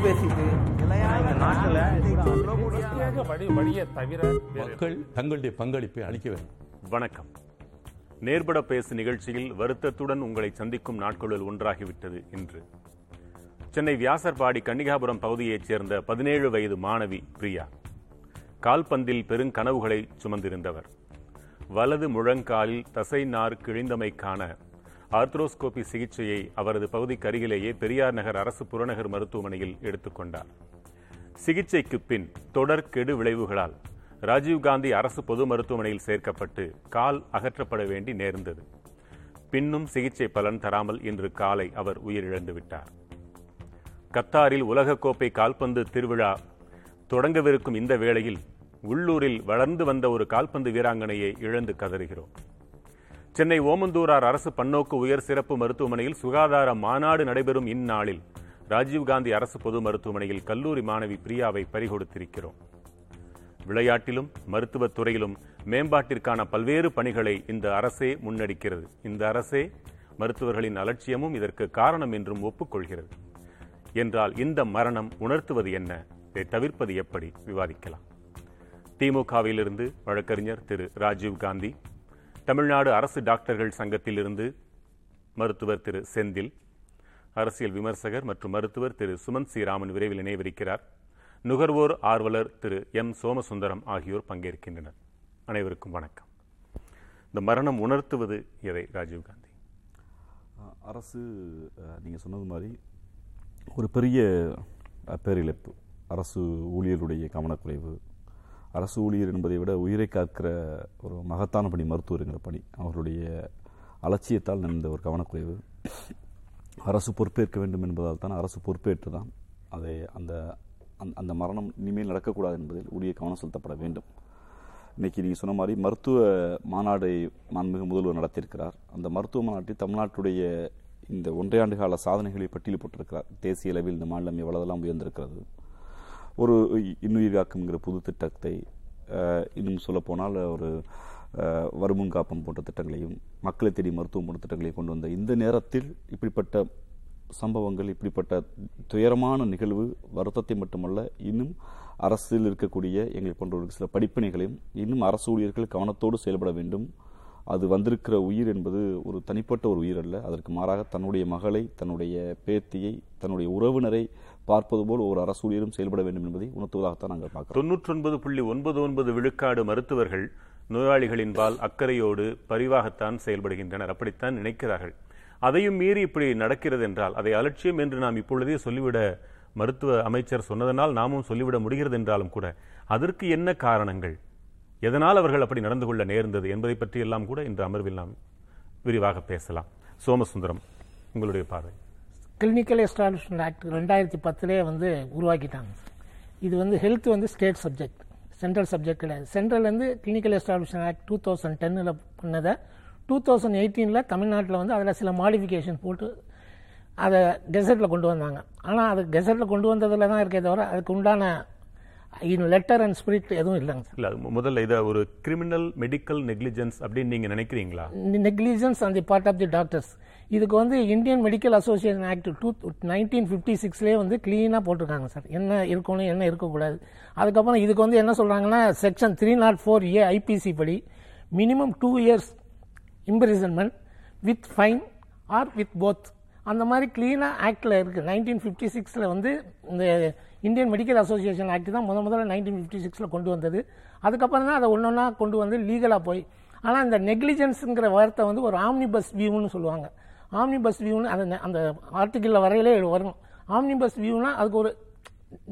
பேசிட்டு. மக்கள் தங்களுடைய பங்களிப்பை அளிக்க வேண்டும். வணக்கம். நேர்பட பேசு நிகழ்ச்சியில் வருத்தத்துடன் உங்களை சந்திக்கும் நாட்களுள் ஒன்றாகிவிட்டது இன்று. சென்னை வியாசர்பாடி கன்னிகாபுரம் பகுதியைச் சேர்ந்த பதினேழு வயது மாணவி பிரியா. கால்பந்தில் பெருங்கனவுகளை சுமந்திருந்தவர். வலது முழங்காலில் தசை நார் கிழிந்தமைக்கான ஆர்த்ரோஸ்கோபி சிகிச்சையை அவரது பகுதிக்கு அருகிலேயே பெரியார் நகர் அரசு புறநகர் மருத்துவமனையில் எடுத்துக்கொண்டார் சிகிச்சைக்கு பின் தொடர் கெடு விளைவுகளால் ராஜீவ்காந்தி அரசு பொது மருத்துவமனையில் சேர்க்கப்பட்டு கால் அகற்றப்பட வேண்டி நேர்ந்தது. பின்னும் சிகிச்சை பலன் தராமல் இன்று காலை அவர் உயிரிழந்து விட்டார். கத்தாரில் உலகக்கோப்பை கால்பந்து திருவிழா தொடங்கவிருக்கும் இந்த வேளையில் உள்ளூரில் வளர்ந்து வந்த ஒரு கால்பந்து வீராங்கனையை இழந்து கதறுகிறோம். சென்னை ஓமந்தூரார் அரசு பன்னோக்கு உயர் சிறப்பு மருத்துவமனையில் சுகாதார மாநாடு நடைபெறும் இந்நாளில் ராஜீவ்காந்தி அரசு பொது மருத்துவமனையில் கல்லூரி மாணவி பிரியாவை பறிகொடுத்திருக்கிறோம். விளையாட்டிலும் மருத்துவத் துறையிலும் மேம்பாட்டிற்கான பல்வேறு பணிகளை இந்த அரசே முன்னெடுக்கிறது. இந்த அரசே மருத்துவர்களின் அலட்சியமும் இதற்கு காரணம் என்றும் ஒப்புக்கொள்கிறது. என்றால் இந்த மரணம் உணர்த்துவது என்ன? இதை தவிர்ப்பது எப்படி? விவாதிக்கலாம். திமுகவிலிருந்து வழக்கறிஞர் திரு ராஜீவ் காந்தி தமிழ்நாடு அரசு டாக்டர்கள் சங்கத்திலிருந்து மருத்துவர் திரு. செந்தில் அரசியல் விமர்சகர் மற்றும் மருத்துவர் திரு. சுமந்த் சி. ராமன் விரைவில் இணையவிருக்கிறார். நுகர்வோர் ஆர்வலர் திரு. எம். சோமசுந்தரம் ஆகியோர் பங்கேற்கின்றனர். அனைவருக்கும் வணக்கம். இந்த மரணம் உணர்த்துவது எதை ராஜீவ் காந்தி? அரசு நீங்கள் சொன்னது மாதிரி ஒரு பெரிய பேரிழப்பு. அரசு ஊழியருடைய கவனக்குறைவு அரசு ஊழியர் என்பதை விட உயிரை காக்கிற ஒரு மகத்தான பணி மருத்துவருங்கிற பணி. அவர்களுடைய அலட்சியத்தால் நடந்த ஒரு கவனக்குறைவு. அரசு பொறுப்பேற்க வேண்டும் என்பதால் தான் அரசு பொறுப்பேற்று தான் அதை அந்த அந்த- அந்த மரணம் இனிமேல் நடக்கக்கூடாது என்பதில் உரிய கவனம் செலுத்தப்பட வேண்டும். இன்றைக்கி நீங்கள் சொன்ன மாதிரி மருத்துவ மாநாடை மாண்புமிகு முதல்வர் நடத்தியிருக்கிறார். அந்த மருத்துவ மாநாட்டில் தமிழ்நாட்டுடைய இந்த ஒன்றையாண்டு கால சாதனைகளை பட்டியல் போட்டிருக்கிறார். தேசிய அளவில் இந்த மாநிலம் எவ்வளவெல்லாம் உயர்ந்திருக்கிறது. ஒரு இன்னுயிராக்குங்கிற புது திட்டத்தை இன்னும் சொல்லப்போனால் ஒரு வருமுன் காப்பம் போன்ற திட்டங்களையும் மக்களை தேடி மருத்துவம் போன்ற திட்டங்களையும் கொண்டு வந்த இந்த நேரத்தில் இப்படிப்பட்ட சம்பவங்கள் இப்படிப்பட்ட துயரமான நிகழ்வு வருத்தத்தை மட்டுமல்ல இன்னும் அரசில் இருக்கக்கூடிய எங்களை போன்றவர்களுக்கு சில படிப்பினைகளையும் இன்னும் அரசு ஊழியர்கள் கவனத்தோடு செயல்பட வேண்டும். அது வந்திருக்கிற உயிர் என்பது ஒரு தனிப்பட்ட ஒரு உயிர் அல்ல. அதற்கு மாறாக தன்னுடைய மகளை தன்னுடைய பேத்தியை தன்னுடைய உறவினரை பார்ப்பது போல் ஒரு அரசூழியரும் செயல்பட வேண்டும் என்பதை உணர்த்துவதாகத்தான் நாங்கள் பார்க்கிறோம். தொன்னூற்றொன்பது புள்ளி ஒன்பது ஒன்பது விழுக்காடு மருத்துவர்கள் நோயாளிகளின்பால் அக்கறையோடு பரிவாகத்தான் செயல்படுகின்றனர். அப்படித்தான் நினைக்கிறார்கள். அதையும் மீறி இப்படி நடக்கிறது என்றால் அதை அலட்சியம் என்று நாம் இப்பொழுதே சொல்லிவிட மருத்துவ அமைச்சர் சொன்னதனால் நாமும் சொல்லிவிட முடிகிறது என்றாலும் கூட அதற்கு என்ன காரணங்கள்? எதனால் அவர்கள் அப்படி நடந்து கொள்ள நேர்ந்தது என்பதை பற்றியெல்லாம் கூட இந்த அமர்வில் நாம் விரிவாக பேசலாம். சோமசுந்தரம் உங்களுடைய பார்வை. கிளினிக்கல் எஸ்டாப்ளிஷ்மெண்ட் ஆக்ட் ரெண்டாயிரத்தி பத்துலேயே வந்து உருவாக்கிட்டாங்க. இது வந்து ஹெல்த் வந்து ஸ்டேட் சப்ஜெக்ட் சென்ட்ரல் சப்ஜெக்ட் கிடையாது. சென்ட்ரல்லேருந்து clinical establishment act two thousand டென்னில் பண்ணதை டூ தௌசண்ட் எயிட்டீனில் தமிழ்நாட்டில் வந்து அதில் சில மாடிஃபிகேஷன் போட்டு அதை கெசட்டில் கொண்டு வந்தாங்க. ஆனால் அது கெசட்டில் கொண்டு வந்ததில் தான் இருக்கே தவிர அதுக்கு உண்டான லெட்டர் அண்ட் ஸ்பிரிட் எதுவும் இல்லைங்க சார். இல்ல முதல்ல இதை ஒரு கிரிமினல் மெடிக்கல் நெக்லிஜென்ஸ் அப்படின்னு நீங்க நினைக்கிறீங்களா? Negligence on the part of the doctors இதுக்கு வந்து Indian medical association act two nineteen fifty சிக்ஸ்லேயே வந்து க்ளீனாக போட்டிருக்காங்க சார். என்ன இருக்கணும் என்ன இருக்கக்கூடாது. அதுக்கப்புறம் இதுக்கு வந்து என்ன சொல்கிறாங்கன்னா section three not four A IPC படி minimum two years imprisonment with fine or with both அந்த மாதிரி க்ளீனாக ஆக்டில் இருக்குது நைன்டீன் ஃபிஃப்டி சிக்ஸில் வந்து இந்த இந்தியன் மெடிக்கல் அசோசியேஷன் ஆக்ட் தான் முத முதல்ல நைன்டீன் ஃபிஃப்டி சிக்ஸில் கொண்டு வந்தது. அதுக்கப்புறம் தான் அதை ஒன்று ஒன்றா கொண்டு வந்து லீகலாக போய். ஆனால் இந்த நெக்லிஜென்ஸுங்கிற வார்த்தை வந்து ஒரு ஆம்னி பஸ் வியூன்னு சொல்லுவாங்க. ஆம்னி பஸ் வியூன்னு அந்த அந்த ஆர்டிக்கிளில் வரையிலே வரும். ஆம்னிபஸ் வியூனா அதுக்கு ஒரு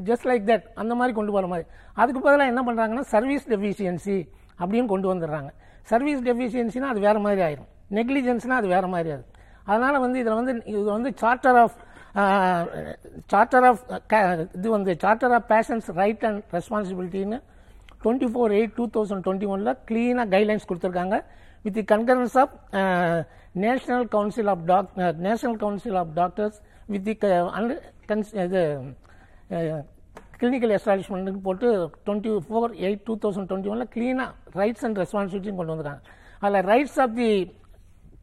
ஜஸ்ட் லைக் தட் அந்த மாதிரி கொண்டு போகிற மாதிரி. அதுக்கு பதிலாக என்ன பண்ணுறாங்கன்னா சர்வீஸ் டெஃபிஷியன்சி அப்படின்னு கொண்டு வந்துடுறாங்க. சர்வீஸ் டெஃபிஷியன்சினா அது வேறு மாதிரி ஆயிரும். நெக்லிஜென்ஸ்னா அது வேறு மாதிரி ஆகும் அதனால் வந்து இதில் வந்து இது வந்து சார்ட்டர் ஆஃப் சார்ட்டர் ஆஃப் இது வந்து charter of patients right and ரெஸ்பான்சிபிலிட்டின்னு twenty four eight two thousand twenty ஒனில் க்ளீனாக கைட்லைன்ஸ் கொடுத்துருக்காங்க. With the concurrence of national council of doc national council of doctors with the இது கிளினிக்கல் எஸ்டாப்ளிஷ்மெண்ட்டுக்கு போட்டு twenty four eight two thousand twenty ஒனில் க்ளீனாக rights and ரெஸ்பான்சிபிலிட்டியும் கொண்டு வந்திருக்காங்க. அதில் ரைட்ஸ் ஆஃப் தி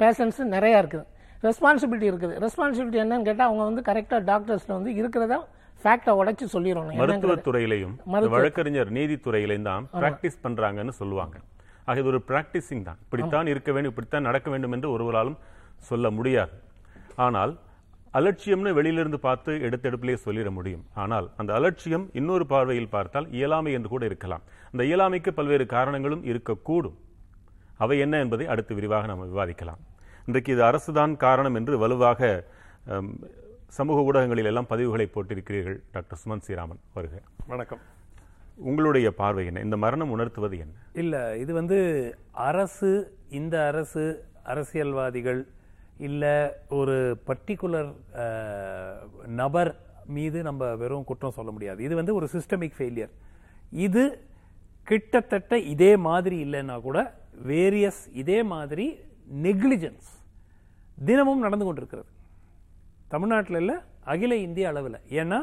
பேஷண்ட்ஸ் நிறையா இருக்குது. ரெஸ்பான்சிபிலிட்டி இருக்குது. ரெஸ்பான்சிபிலிட்டி என்னன்னு கேட்டால் அவங்க வந்து கரெக்டாக டாக்டர்ஸில் வந்து இருக்கிறத ஃபேக்டை உடைச்சு என்னங்கிறது. மருத்துவத்துறையிலையும் வழக்கறிஞர் நீதித்துறையிலையும் தான் பிராக்டிஸ் பண்றாங்கன்னு சொல்லுவாங்க. ஆக இது ஒரு பிராக்டிசிங் தான். இப்படித்தான் இருக்க வேண்டும் இப்படித்தான் நடக்க வேண்டும் என்று ஒருவராலும் சொல்ல முடியாது. ஆனால் அலட்சியம்னு வெளியிலிருந்து பார்த்து எடுத்தெடுப்பிலே சொல்லிட முடியும். ஆனால் அந்த அலட்சியம் இன்னொரு பார்வையில் பார்த்தால் இயலாமை என்று கூட இருக்கலாம். அந்த இயலாமைக்கு பல்வேறு காரணங்களும் இருக்கக்கூடும். அவை என்ன என்பதை அடுத்து விரிவாக நாம் விவாதிக்கலாம். இன்றைக்கு இது அரசுதான் காரணம் என்று வலுவாக சமூக ஊடகங்களில் எல்லாம் பதிவுகளை போட்டிருக்கிறீர்கள் டாக்டர் சுமந்த் ஸ்ரீராமன் வருக வணக்கம். உங்களுடைய பார்வை என்ன? இந்த மரணம் உணர்த்துவது என்ன? இல்லை இது வந்து அரசு இந்த அரசு அரசியல்வாதிகள் இல்லை ஒரு பர்டிகுலர் நபர் மீது நம்ம வெறும் குற்றம் சொல்ல முடியாது. இது வந்து ஒரு சிஸ்டமிக் ஃபெயிலியர் இது கிட்டத்தட்ட இதே மாதிரி இல்லைன்னா கூட வேரியஸ் இதே மாதிரி நெக்லிஜென்ஸ் தினமும் நடந்து கொண்டிருக்கிறது. தமிழ்நாட்டில் இல்லை அகில இந்திய அளவில். ஏன்னா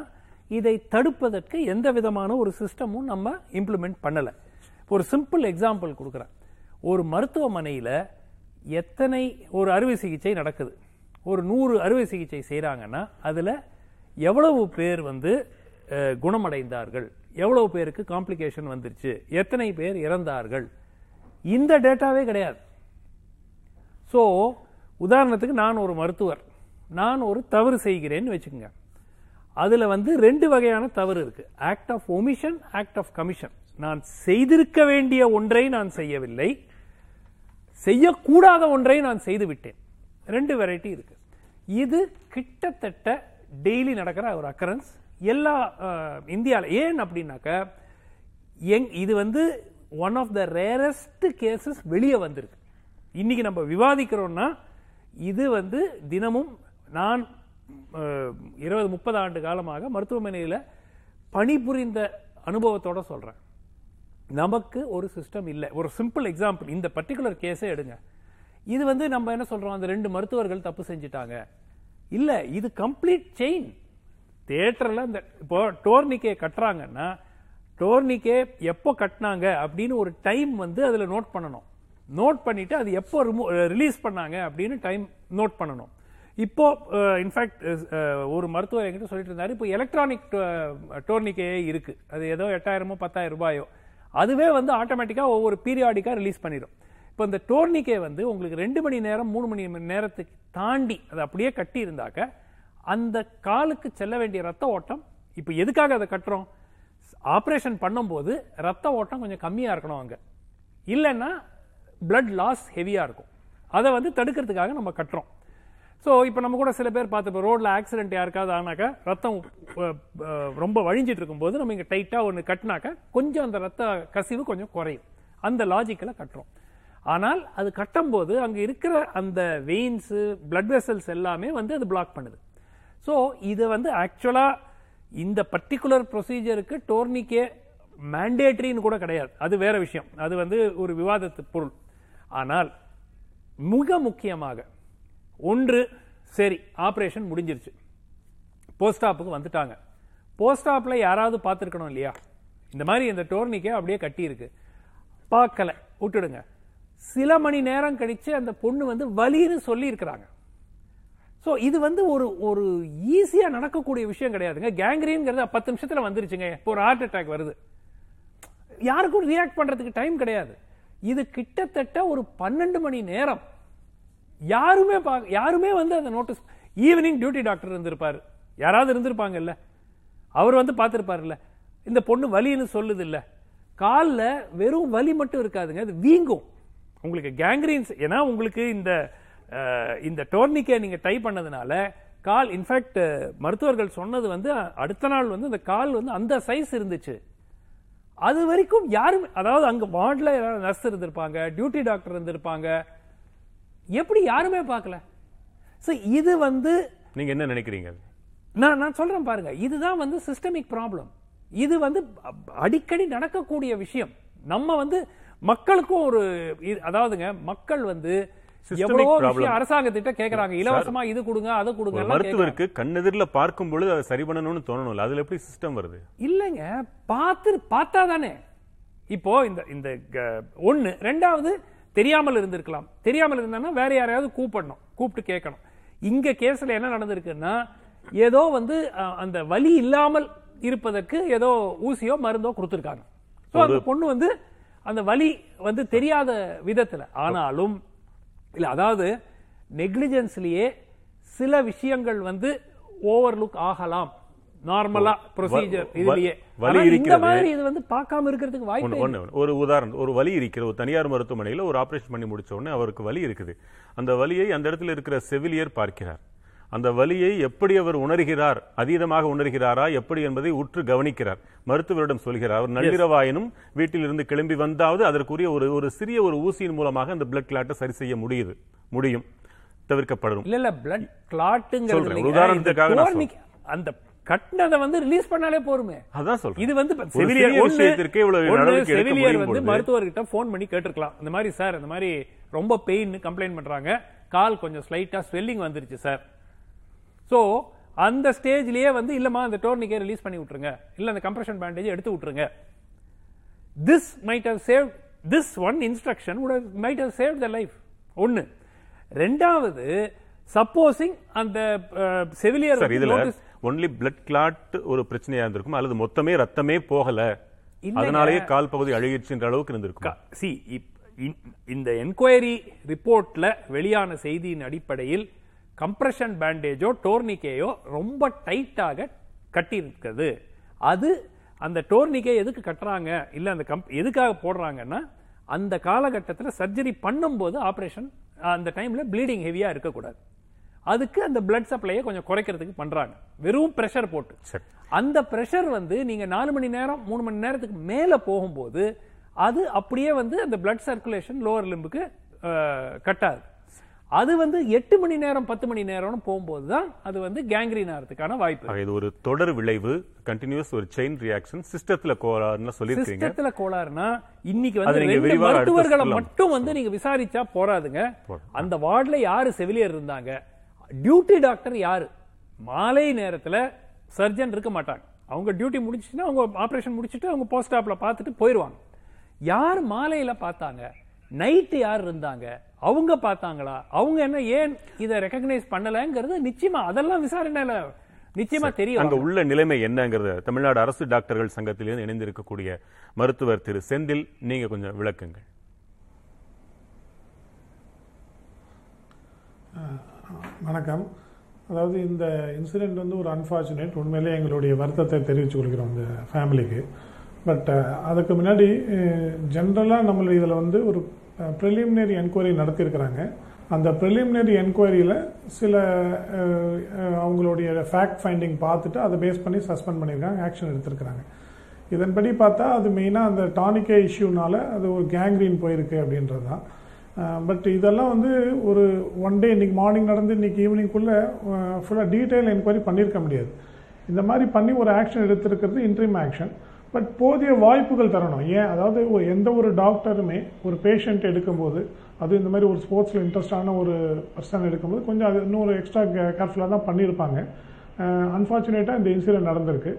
இதை தடுப்பதற்கு எந்த விதமான ஒரு சிஸ்டமும் நம்ம இம்ப்ளிமெண்ட் பண்ணலை. ஒரு சிம்பிள் எக்ஸாம்பிள் கொடுக்குறேன். ஒரு மருத்துவமனையில் எத்தனை ஒரு அறுவை சிகிச்சை நடக்குது. ஒரு நூறு அறுவை சிகிச்சை செய்கிறாங்கன்னா அதில் எவ்வளவு பேர் வந்து குணமடைந்தார்கள்? எவ்வளவு பேருக்கு காம்ப்ளிகேஷன் வந்துருச்சு? எத்தனை பேர் இறந்தார்கள்? இந்த டேட்டாவே கிடையாது. ஸோ உதாரணத்துக்கு நான் ஒரு மருத்துவர். நான் ஒரு தவறு செய்கிறேன்னு வச்சுக்கோங்க. அதில் வந்து ரெண்டு வகையான தவறு இருக்கு. Act of omission act of commission நான் செய்திருக்க வேண்டிய ஒன்றை நான் செய்யவில்லை. செய்யக்கூடாத ஒன்றை நான் செய்து விட்டேன். ரெண்டு வெரைட்டி இருக்கு. இது கிட்டத்தட்ட டெய்லி நடக்கிற ஒரு அக்கரன்ஸ் எல்லா இந்தியாவில் ஏன் அப்படின்னாக்க எங் இது வந்து one of the rarest cases வெளியே வந்திருக்கு. இன்னைக்கு நம்ம விவாதிக்கிறோம்னா இது வந்து தினமும் நான் இருபது முப்பது ஆண்டு காலமாக மருத்துவமனையில் பணிபுரிந்த அனுபவத்தோட சொல்றேன். நமக்கு ஒரு சிஸ்டம் இல்லை. ஒரு சிம்பிள் எக்ஸாம்பிள் இந்த பர்டிகுலர் கேஸே எடுங்க. இது வந்து நம்ம என்ன சொல்றோம்? அந்த ரெண்டு மருத்துவர்கள் தப்பு செஞ்சுட்டாங்க. இல்ல இது கம்ப்ளீட் செயின் தியேட்டர்ல இந்த இப்போ டோர்னிக்கே கட்டுறாங்கன்னா டோர்னிக்கே எப்போ கட்டினாங்க அப்படின்னு ஒரு டைம் வந்து அதுல நோட் பண்ணணும். நோட் பண்ணிட்டு அது எப்போ ரிலீஸ் பண்ணாங்க அப்படின்னு டைம் நோட் பண்ணணும். இப்போ இன்ஃபேக்ட் ஒரு மருத்துவர் என்கிட்ட சொல்லிட்டு இருந்தார். இப்போ எலக்ட்ரானிக் டோர்னிக்கே இருக்கு. அது ஏதோ எட்டாயிரமோ பத்தாயிரம் ரூபாயோ அதுவே வந்து ஆட்டோமேட்டிக்காக ஒவ்வொரு பீரியாடிக்காக ரிலீஸ் பண்ணிடும் இப்போ இந்த டோர்னிக்கே வந்து உங்களுக்கு ரெண்டு மணி நேரம் மூணு மணி நேரத்துக்கு தாண்டி அதை அப்படியே கட்டி இருந்தாக்க அந்த காலுக்கு செல்ல வேண்டிய ரத்த ஓட்டம் இப்போ எதுக்காக அதை கட்டுறோம்? ஆப்ரேஷன் பண்ணும்போது ரத்த ஓட்டம் கொஞ்சம் கம்மியாக இருக்கணும் அங்கே. இல்லைன்னா பிளட் லாஸ் ஹெவியாக இருக்கும். அதை வந்து தடுக்கிறதுக்காக நம்ம கட்டுறோம். ஸோ இப்போ நம்ம கூட சில பேர் பார்த்துப்போம் ரோடில் ஆக்சிடென்ட் யாருக்காவது ஆனாக்கா ரத்தம் ரொம்ப வழிஞ்சிட்டு இருக்கும்போது நம்ம இங்கே டைட்டாக ஒன்று கட்டினாக்கா கொஞ்சம் அந்த ரத்த கசிவு கொஞ்சம் குறையும். அந்த லாஜிக்கில் கட்டுறோம். ஆனால் அது கட்டும்போது அங்கே இருக்கிற அந்த வெயின்ஸு பிளட் வெசல்ஸ் எல்லாமே வந்து அது பிளாக் பண்ணுது. ஸோ இது வந்து ஆக்சுவலாக இந்த பர்டிகுலர் ப்ரொசீஜருக்கு டோர்னிக்கே மேண்டேட்ரின்னு கூட கிடையாது. அது வேற விஷயம். அது வந்து ஒரு விவாதத்து பொருள். ஆனால் மிக முக்கியமாக ஒன்று சரி ஆப்ரேஷன் முடிஞ்சிருச்சு. போஸ்டாப்புக்கு வந்துட்டாங்க. போஸ்டாப்பில் யாராவது பார்த்துருக்கணும் இல்லையா? இந்த மாதிரி இந்த டோர்னிக்கே அப்படியே கட்டியிருக்கு. பார்க்கலை விட்டுடுங்க. சில மணி நேரம் கழித்து அந்த பொண்ணு வந்து வலின்னு சொல்லியிருக்கிறாங்க. ஸோ இது வந்து ஒரு ஒரு ஈஸியாக நடக்கக்கூடிய விஷயம் கிடையாதுங்க. கேங்க்ரீன்ங்கிறது பத்து நிமிஷத்தில் வந்துருச்சுங்க. இப்போ ஒரு ஹார்ட் அட்டாக் வருது. யாருக்கும் ரியாக்ட் பண்ணுறதுக்கு டைம் கிடையாது. இது கிட்டத்தட்ட ஒரு பன்னெண்டு மணி நேரம் யாருமே பா- யாருமே வந்து அந்த நோட்டீஸ் ஈவினிங் டியூட்டி டாக்டர் இருந்திருப்பார். யாராவது இருந்திருப்பாங்கல்ல? அவர் வந்து பார்த்துருப்பார்ல இந்த பொண்ணு வலின்னு சொல்லுது இல்லை காலில் வெறும் வலி மட்டும் இருக்காதுங்க. அது வீங்கும். உங்களுக்கு கேங்க்ரீன்ஸ் ஏன்னா உங்களுக்கு இந்த இந்த டோர்னிக்கை நீங்கள் டை பண்ணதுனால கால் இன்ஃபேக்ட் மருத்துவர்கள் சொன்னது வந்து அடுத்த நாள் வந்து அந்த கால் வந்து அந்த சைஸ் இருந்துச்சு. அது வரைக்கும் யாரும் அதாவது அங்கே வார்டில் நர்ஸ் இருந்திருப்பாங்க டியூட்டி டாக்டர் இருந்திருப்பாங்க எப்படி யாருமே பார்க்கல. So இது வந்து நீங்க என்ன நினைக்கிறீங்க? நான் நான் சொல்றேன் பாருங்க. இதுதான் வந்து சிஸ்டமிக் ப்ராப்ளம் இது வந்து அடிக்கடி நடக்கக்கூடிய விஷயம். நம்ம வந்து மக்களுக்கும் ஒரு அதாவதுங்க மக்கள் வந்து எவ்வளவோ. விஷயம் அரசாங்கத்திட்ட கேக்குறாங்க. இலவசமா இது கொடுங்க அதை கொடுங்க. மருத்துவருக்கு கண்ணெதிரில் பார்க்கும் பொழுது அதை சரி பண்ணணும்னு தோணணும்ல. அதுல எப்படி சிஸ்டம் வருது? இல்லைங்க. பார்த்து பார்த்தா தானே இப்போ இந்த இந்த ஒண்ணு. ரெண்டாவது தெரியாமல் இருந்திருக்கலாம். தெரியாமல் இருந்தான்னா வேற யாரையாவது கூப்பிடணும் கூப்பிட்டு கேட்கணும். இங்க கேஸ்ல என்ன நடந்திருக்குன்னா ஏதோ வந்து அந்த வலி இல்லாமல் இருப்பதற்கு ஏதோ ஊசியோ மருந்தோ கொடுத்துருக்காங்க. ஸோ அந்த பொண்ணு வந்து அந்த வலி வந்து தெரியாத விதத்துல. ஆனாலும் இல்ல அதாவது நெக்லிஜென்ஸ்லயே சில விஷயங்கள் வந்து ஓவர்லுக் ஆகலாம். நார்மலா ப்ரொசீஜர் இதுலயே. வலி இருக்கிறது. மாதிரி இது வந்து பார்க்காம இருக்கிறதுக்கு வாய்ப்பு ஒண்ணு. ஒரு உதாரணம் ஒரு வலி இருக்கிற ஒரு தனியார் மருத்துவமனையில ஒரு ஆபரேஷன் பண்ணி முடிச்ச உடனே அவருக்கு வலி இருக்குது. அந்த வலியை அந்த இடத்துல இருக்கிற செவிலியர் பார்க்கிறார். அந்த வலியை எப்படி அவர் உணர்கிறார் அதீதமாக உணர்கிறாரா எப்படி என்பதை உற்று கவனிக்கிறார். மருத்துவரிடம் சொல்கிறார் அவர் நள்ளிரவாயினும் வீட்டில் இருந்து கிளம்பி வந்தாவது அதற்குரிய ஒரு ஒரு சிறிய ஒரு ஊசியின் மூலமாக அந்த பிளட் கிளாட்டை சரி செய்ய முடியுது முடியும் தவிர்க்கப்படும். இல்ல இல்ல பிளட் கிளாட்டுங்கிறது உதாரணத்துக்காக அந்த கட்டினதை வந்து ரிலீஸ் பண்ணாலே போருமே. அதான் சொல்றேன். இது வந்து செவிலியர் விஷயத்திற்கே இவ்வளவு செவிலியர் வந்து மருத்துவர்கிட்ட ஃபோன் பண்ணி கேட்டிருக்கலாம். இந்த மாதிரி சார் இந்த மாதிரி ரொம்ப பெயின் கம்ப்ளைண்ட் பண்றாங்க. கால் கொஞ்சம் ஸ்லைட்டா ஸ்வெல்லிங் வந்துருச்சு சார் சோ அந்த ஸ்டேஜ்லயே வந்து இல்லம்மா அந்த டோர்னிக்கே ரிலீஸ் பண்ணி விட்டுருங்க. இல்ல அந்த கம்ப்ரஷன் பேண்டேஜ் எடுத்து விட்டுருங்க. This might have save this one instruction might have save the life ஒன்னு ரெண்டாவது சப்போசிங் அந்த செவிலியர் சார் இதுல ஒன்லி பிளட் கிளாட் ஒரு பிரச்சனையா இருந்திருக்கும் அல்லது மொத்தமே ரத்தமே போகல. அதனாலேயே கால் பகுதி அழுகிடுச்சுன்ற அளவுக்கு இருந்திருக்கும்? சி இந்த என்கொயரி ரிப்போர்ட்ல வெளியான செய்தியின் அடிப்படையில் கம்ப்ரஷன் பேண்டேஜோ டோர்னிக்கேயோ ரொம்ப டைட்டாக கட்டி இருக்கிறது அது அந்த டோர்னிக்கே எதுக்கு கட்டுறாங்க? இல்ல அந்த கம்ப் எதுக்காக போடுறாங்கன்னா அந்த காலகட்டத்தில் சர்ஜரி பண்ணும்போது ஆபரேஷன் அந்த டைம்ல ப்ளீடிங் ஹெவியா இருக்கக்கூடாது. அதுக்கு அந்த பிளட் சப்ளையை கொஞ்சம் குறைக்கிறதுக்கு பண்றாங்க. வெறும் பிரஷர் போட்டு. அந்த பிரஷர் வந்து நீங்க நாலு மணி நேரம் மூணு மணி நேரத்துக்கு மேல போகும்போது அது அப்படியே வந்து அந்த பிளட் சர்க்குலேஷன் லோவர் லிம்புக்கு கட்டாது. அது வந்து எட்டு மணி நேரம் பத்து மணி நேரம்னு போகும்போது தான் அது வந்து கேங்க்ரீன் ஆகிறதுக்கான வாய்ப்பு இது ஒரு தொடர் விளைவு கண்டினியூஸ் ஒரு செயின் ரியாக்ஷன் சிஸ்டத்துல கோளாறுன்னு சொல்லியிருக்கீங்க. சிஸ்டத்துல கோளாறுனா இன்னைக்கு வந்து ரெண்டு மருத்துவர்களை. மட்டும் வந்து நீங்க விசாரிச்சா போறாதுங்க. அந்த வார்டுல யாரு செவிலியர் இருந்தாங்க? டியூட்டி டாக்டர் யாரு? மாலை நேரத்துல சர்ஜன் இருக்க மாட்டாங்க. அவங்க டியூட்டி முடிச்சுன்னா அவங்க ஆபரேஷன் முடிச்சிட்டு அவங்க போஸ்ட் ஆப்ல பார்த்துட்டு போயிடுவாங்க யார் மாலையில பார்த்தாங்க? நைட்டு யார் இருந்தாங்க? அவங்க பார்த்தாங்களா? அவங்க என்ன ஏன் இதை ரெக்கக்னைஸ் பண்ணலங்கிறது நிச்சயமா அதெல்லாம் விசாரணையில நிச்சயமா தெரியும் அங்க உள்ள நிலைமை என்னங்கிறத தமிழ்நாடு அரசு டாக்டர்கள் சங்கத்திலிருந்து இணைந்திருக்கக்கூடிய மருத்துவர் திரு செந்தில் நீங்க கொஞ்சம் விளக்குங்கள். வணக்கம். அதாவது இந்த இன்சிடெண்ட் வந்து ஒரு அன்ஃபார்ச்சுனேட் உண்மையிலே எங்களுடைய வருத்தத்தை தெரிவித்துக் கொள்கிறோம் இந்த ஃபேமிலிக்கு பட் அதுக்கு முன்னாடி ஜென்ரலாக நம்மள இதில் வந்து ஒரு ப்ரிலிமினரி என்கொயரி நடத்தியிருக்கிறாங்க. அந்த ப்ரிலிமினரி என்கொயரியில் சில அவங்களுடைய ஃபேக்ட் ஃபைண்டிங் பார்த்துட்டு அதை பேஸ் பண்ணி சஸ்பெண்ட் பண்ணியிருக்காங்க ஆக்ஷன் எடுத்திருக்கிறாங்க. இதன்படி பார்த்தா அது மெயினாக அந்த டானிக்கே இஷ்யூனால அது ஒரு கேங்க்ரீன் போயிருக்கு அப்படின்றது தான் பட் இதெல்லாம் வந்து ஒரு ஒன் டே இன்னைக்கு மார்னிங் நடந்து இன்னைக்கு ஈவினிங்குள்ளே ஃபுல்லாக டீட்டெயில் என்கொயரி பண்ணியிருக்க முடியாது. இந்த மாதிரி பண்ணி ஒரு ஆக்ஷன் எடுத்திருக்கிறது இன்ட்ரீம் ஆக்ஷன் பட் போதிய வாய்ப்புகள் தரணும். ஏன்? அதாவது எந்த ஒரு டாக்டருமே ஒரு பேஷண்ட் எடுக்கும்போது அது இந்த மாதிரி ஒரு ஸ்போர்ட்ஸில் இன்ட்ரெஸ்டான ஒரு பர்சன் எடுக்கும்போது கொஞ்சம் அது இன்னும் ஒரு எக்ஸ்ட்ரா கேர்ஃபுல்லாக தான் பண்ணியிருப்பாங்க. அன்ஃபார்ச்சுனேட்டாக இந்த இன்சிடென்ட் நடந்திருக்கு.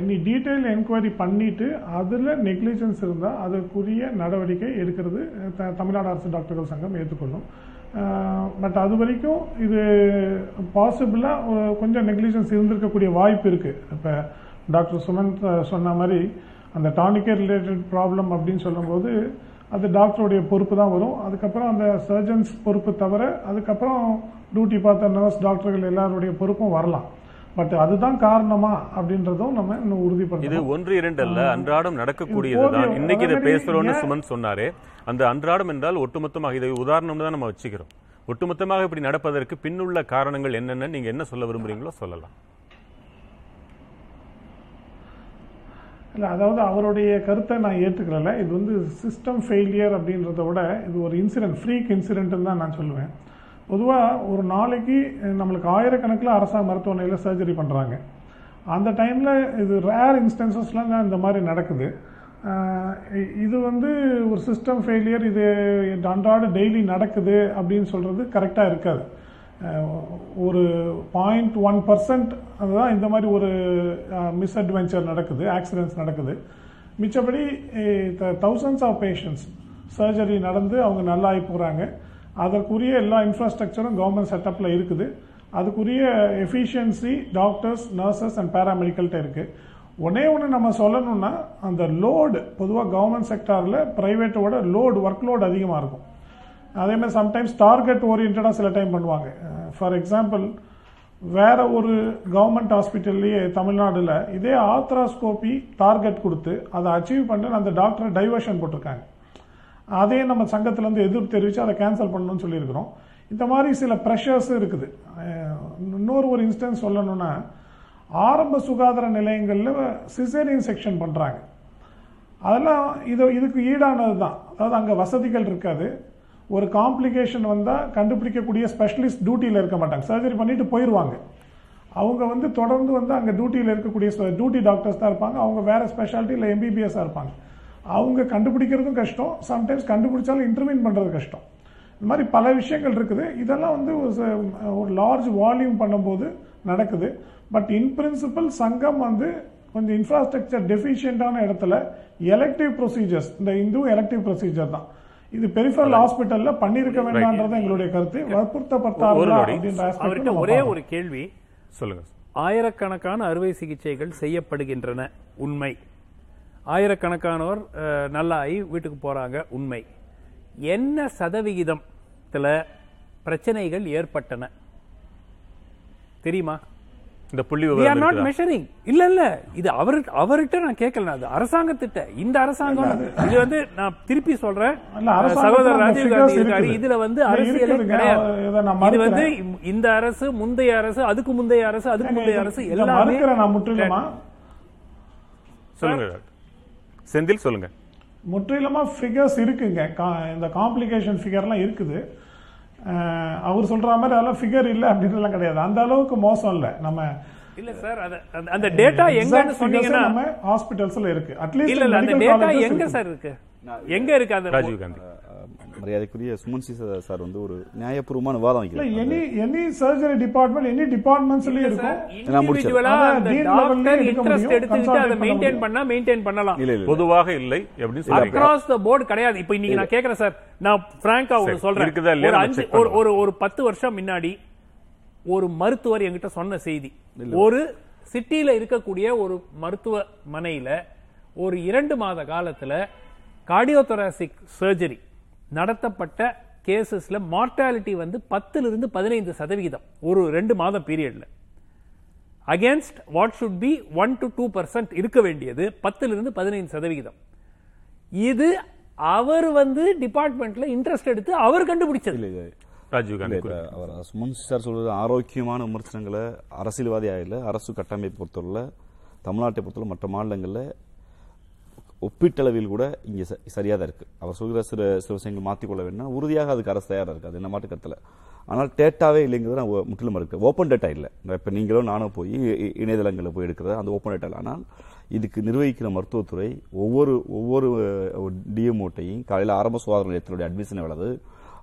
நீ டீட்டெயில் என்கொயரி பண்ணிட்டு அதில் நெக்லிஜென்ஸ் இருந்தால் அதற்குரிய நடவடிக்கை எடுக்கிறது த- தமிழ்நாடு அரசு டாக்டர்கள் சங்கம் ஏற்றுக்கொள்ளும். பட் அது வரைக்கும் இது பாசிபிளாக கொஞ்சம் நெக்லிஜென்ஸ் இருந்திருக்கக்கூடிய வாய்ப்பு இருக்குது இப்போ டாக்டர் சுமந்த் சொன்ன மாதிரி அந்த டானிக்கே ரிலேட்டட் ப்ராப்ளம் அப்படின்னு சொல்லும்போது அது டாக்டருடைய பொறுப்பு தான் வரும். அதுக்கப்புறம் அந்த சர்ஜன்ஸ் பொறுப்பு தவிர அதுக்கப்புறம் டியூட்டி பார்த்த நர்ஸ் டாக்டர்கள் எல்லாருடைய பொறுப்பும் வரலாம். பட் அதுதான் காரணமா அப்படின்றதும் நம்ம இன்னும் இது உறுதிப்படுத்தணும் ஒன்று இரண்டு அல்ல அன்றாடம் இது நடக்கக்கூடியதுதான் இன்னைக்கு இதை பேசுறோம்னு சுமன் சொன்னாரே. அந்த அன்றாடம் என்றால் ஒட்டுமொத்தமாக இதை உதாரணம் தான் நம்ம வச்சுக்கிறோம். ஒட்டுமொத்தமாக இப்படி நடப்பதற்கு பின்னுள்ள காரணங்கள் என்னென்ன நீங்க என்ன சொல்ல விரும்புறீங்களோ சொல்லலாம். இல்லை அதாவது அவருடைய கருத்தை நான் ஏற்றுக்கிறல இது வந்து சிஸ்டம் ஃபெயிலியர் அப்படின்றத விட இது ஒரு இன்சிடென்ட் ஃப்ரீக் இன்சிடென்ட்னு தான் நான் சொல்லுவேன். பொதுவாக ஒரு நாளைக்கு நம்மளுக்கு ஆயிரக்கணக்கில் அரசாங்க மருத்துவமனையில் சர்ஜரி பண்ணுறாங்க அந்த டைமில் இது ரேர் இன்ஸ்டன்சஸ்லாம் தான் இந்த மாதிரி நடக்குது. இது வந்து ஒரு சிஸ்டம் ஃபெயிலியர் இது அன்றாட டெய்லி நடக்குது அப்படின்னு சொல்கிறது கரெக்டாக இருக்காது. ஒரு பாயிண்ட் ஒன் பர்சன்ட் அதுதான் இந்த மாதிரி ஒரு மிஸ்அட்வென்ச்சர் நடக்குது ஆக்சிடென்ட்ஸ் நடக்குது. மிச்சபடி தௌசண்ட்ஸ் ஆஃப் பேஷண்ட்ஸ் சர்ஜரி நடந்து அவங்க நல்லாகி போகிறாங்க அதற்குரிய எல்லா இன்ஃப்ராஸ்ட்ரக்சரும் கவர்மெண்ட் செட்டப்பில் இருக்குது. அதுக்குரிய எஃபிஷியன்சி டாக்டர்ஸ் நர்சஸ் அண்ட் பேராமெடிக்கல்கிட்ட இருக்குது ஒன்னே ஒன்று நம்ம சொல்லணும்னா அந்த லோடு பொதுவாக கவர்மெண்ட் செக்டாரில் ப்ரைவேட்டோட லோடு ஒர்க் லோடு அதிகமாக இருக்கும். அதேமாதிரி சம்டைம்ஸ் டார்கெட் ஓரியன்டாக சில டைம் பண்ணுவாங்க. ஃபார் எக்ஸாம்பிள் வேற ஒரு கவர்மெண்ட் ஹாஸ்பிட்டல்லையே தமிழ்நாடுல இதே ஆத்ராஸ்கோபி டார்கெட் கொடுத்து அதை அச்சீவ் பண்ண அந்த டாக்டரை டைவர்ஷன் போட்டிருக்காங்க. அதே நம்ம சங்கத்திலேருந்து எதிர்ப்பு தெரிவித்து அதை கேன்சல் பண்ணணும்னு சொல்லியிருக்கிறோம். இந்த மாதிரி சில ப்ரெஷர்ஸும் இருக்குது. இன்னொரு ஒரு இன்ஸ்டன்ஸ் சொல்லணும்னா ஆரம்ப சுகாதார நிலையங்களில் சிசேரியன் செக்ஷன் பண்ணுறாங்க அதெல்லாம் இது இதுக்கு ஈடானது தான் அதாவது அங்கே வசதிகள் இருக்காது. ஒரு காம்ப்ளிகேஷன் வந்தால் கண்டுபிடிக்கக்கூடிய ஸ்பெஷலிஸ்ட் டியூட்டியில் இருக்க மாட்டாங்க. சர்ஜரி பண்ணிட்டு போயிடுவாங்க அவங்க வந்து தொடர்ந்து வந்து அங்கே டியூட்டியில் இருக்கக்கூடிய டியூட்டி டாக்டர்ஸ் தான் இருப்பாங்க. அவங்க வேற ஸ்பெஷாலிட்டி இல்லை எம்பிபிஎஸ்ஸாக இருப்பாங்க. அவங்க கண்டுபிடிக்கிறதும் கஷ்டம். சம்டைம்ஸ் கண்டுபிடிச்சாலும் இன்டர்வீன் பண்ணுறது கஷ்டம். இந்த மாதிரி பல விஷயங்கள் இருக்குது. இதெல்லாம் வந்து ஒரு லார்ஜ் வால்யூம் பண்ணும்போது நடக்குது. பட் இன் பிரின்சிபல் சங்கம் வந்து கொஞ்சம் இன்ஃப்ராஸ்ட்ரக்சர் டெஃபிஷியண்டான இடத்துல எலெக்டிவ் ப்ரொசீஜர்ஸ் இந்த இந்து எலெக்டிவ் ப்ரொசீஜர் தான். இது பெரிஃபரல் ஹாஸ்பிட்டல்ல பண்ணிருக்க வேண்டாம்ன்றது எங்களுடைய கருத்து. நம்ம ஒரே. ஒரு கேள்வி. சொல்லுங்க ஆயிரக்கணக்கான அறுவை சிகிச்சைகள் செய்யப்படுகின்றன. உண்மை. ஆயிரக்கணக்கானோர் அஹ், நல்லாயி வீட்டுக்கு போறாங்க. உண்மை. என்ன சதவிகிதத்துல பிரச்சனைகள் ஏற்பட்டன? தெரியுமா? இந்த புள்ளி we are விவரம் not இருக்குதா? measuring. இல்ல இல்ல. இது அவர் அவர்கிட்ட நான் கேட்கல. அது அரசாங்கத்திட்ட. இந்த அரசாங்கம் இது வந்து நான் திருப்பி சொல்றேன். சகோதரர் ராஜீவ் காந்தி இருக்காரு. இதுல வந்து அரசியலே. கிடையாது. இதை வந்து. இந்த அரசு முந்தைய அரசு அதுக்கு முந்தைய அரசு அதுக்கு முந்தைய அரசு எல்லாமே நான் முற்றிலுமா? சொல்லுங்க. செந்தில் சொல்லுங்க. முற்றிலுமா ஃபிகர்ஸ் இருக்குங்க. கா- இந்த காம்ப்ளிகேஷன் ஃபிகர்லாம் இருக்குது. அவர் சொல்ற மாதிரி அதெல்லாம் ஃபிகர் இல்லை அப்படின்றலாம் கிடையாது. அந்த அளவுக்கு மோசம் இல்லை. நம்ம இல்ல சார் அந்த- டேட்டா எங்கன்னு சொன்னீங்கன்னா நம்ம ஹாஸ்பிட்டல்ஸ்ல இருக்கு. அட்லீஸ்ட் இல்ல அந்த டேட்டா எங்க சார் இருக்கு? எங்க இருக்கு அந்த ராஜீவ் காந்தி. மரியாதைக்குரிய சுமன் சி சார் வந்து ஒரு நியாயபூர்வமான வைக்கிறார். Any any surgery department any டிபார்ட்மெண்ட்ஸ்லயும் இருக்கும். நான் முடியும், எடுத்துக்கிட்டு அதை மெயின்டைன். பண்ணா மெயின்டைன் பண்ணலாம். பொதுவாக இல்லை அப்படின்னு அக்ராஸ் த போர்டு கிடையாது. இப்போ இன்னைக்கு நான் கேக்குறேன் சார். நான் பிராங்கா சரி, சொல்றேன். ஒரு ஒரு. ஒரு ஒரு பத்து வருஷம் முன்னாடி ஒரு மருத்துவர் என்கிட்ட சொன்ன செய்தி. ஒரு சிட்டியில இருக்கக்கூடிய ஒரு மருத்துவமனையில ஒரு இரண்டு மாத காலத்துல கார்டியோதொராசிக் சர்ஜரி நடத்தப்பட்ட கேசஸ்ல மார்டாலிட்டி வந்து பத்துல இருந்து பதினைந்து சதவிகிதம். ஒரு ரெண்டு மாதம் பீரியட்ல against what should be one to two percent இருக்க வேண்டியது பத்துல இருந்து பதினைந்து சதவிகிதம். இது அவர் வந்து டிபார்ட்மெண்ட்ல இன்ட்ரெஸ்ட் எடுத்து அவர் கண்டுபிடிச்சது. ராஜீவ் காந்தி அவர் சுமன் சார் சொல்றது ஆரோக்கியமான விமர்சனங்களை அரசியல்வாதியாக இல்லை அரசு கட்டமைப்பு பொறுத்தவரை தமிழ்நாட்டை பொறுத்தவரை மற்ற மாநிலங்களில் ஒப்பீட்டளவில் கூட இங்கே சரியாக தான் இருக்குது அவர் சொல்கிற சில சில விஷயங்கள் மாற்றிக்கொள்ள வேணும்னா உறுதியாக அதுக்கு அரசு தயாராக இருக்குது அது என்ன மாட்டு கருத்தில். ஆனால் டேட்டாவே இல்லைங்கிறது நான் முற்றிலும் இருக்குது ஓப்பன் டேட்டா இல்லை. இப்போ நீங்களும் நானும் போய் இணையதளங்களில் போய் எடுக்கிறது அந்த ஓப்பன் டேட்டா இல்லை. ஆனால் இதுக்கு நிர்வகிக்கிற மருத்துவத்துறை ஒவ்வொரு ஒவ்வொரு டிஎம்ஓட்டையும் காலையில் ஆரம்ப சுகாதார நிலையத்தினுடைய அட்மிஷன் எவ்வளவு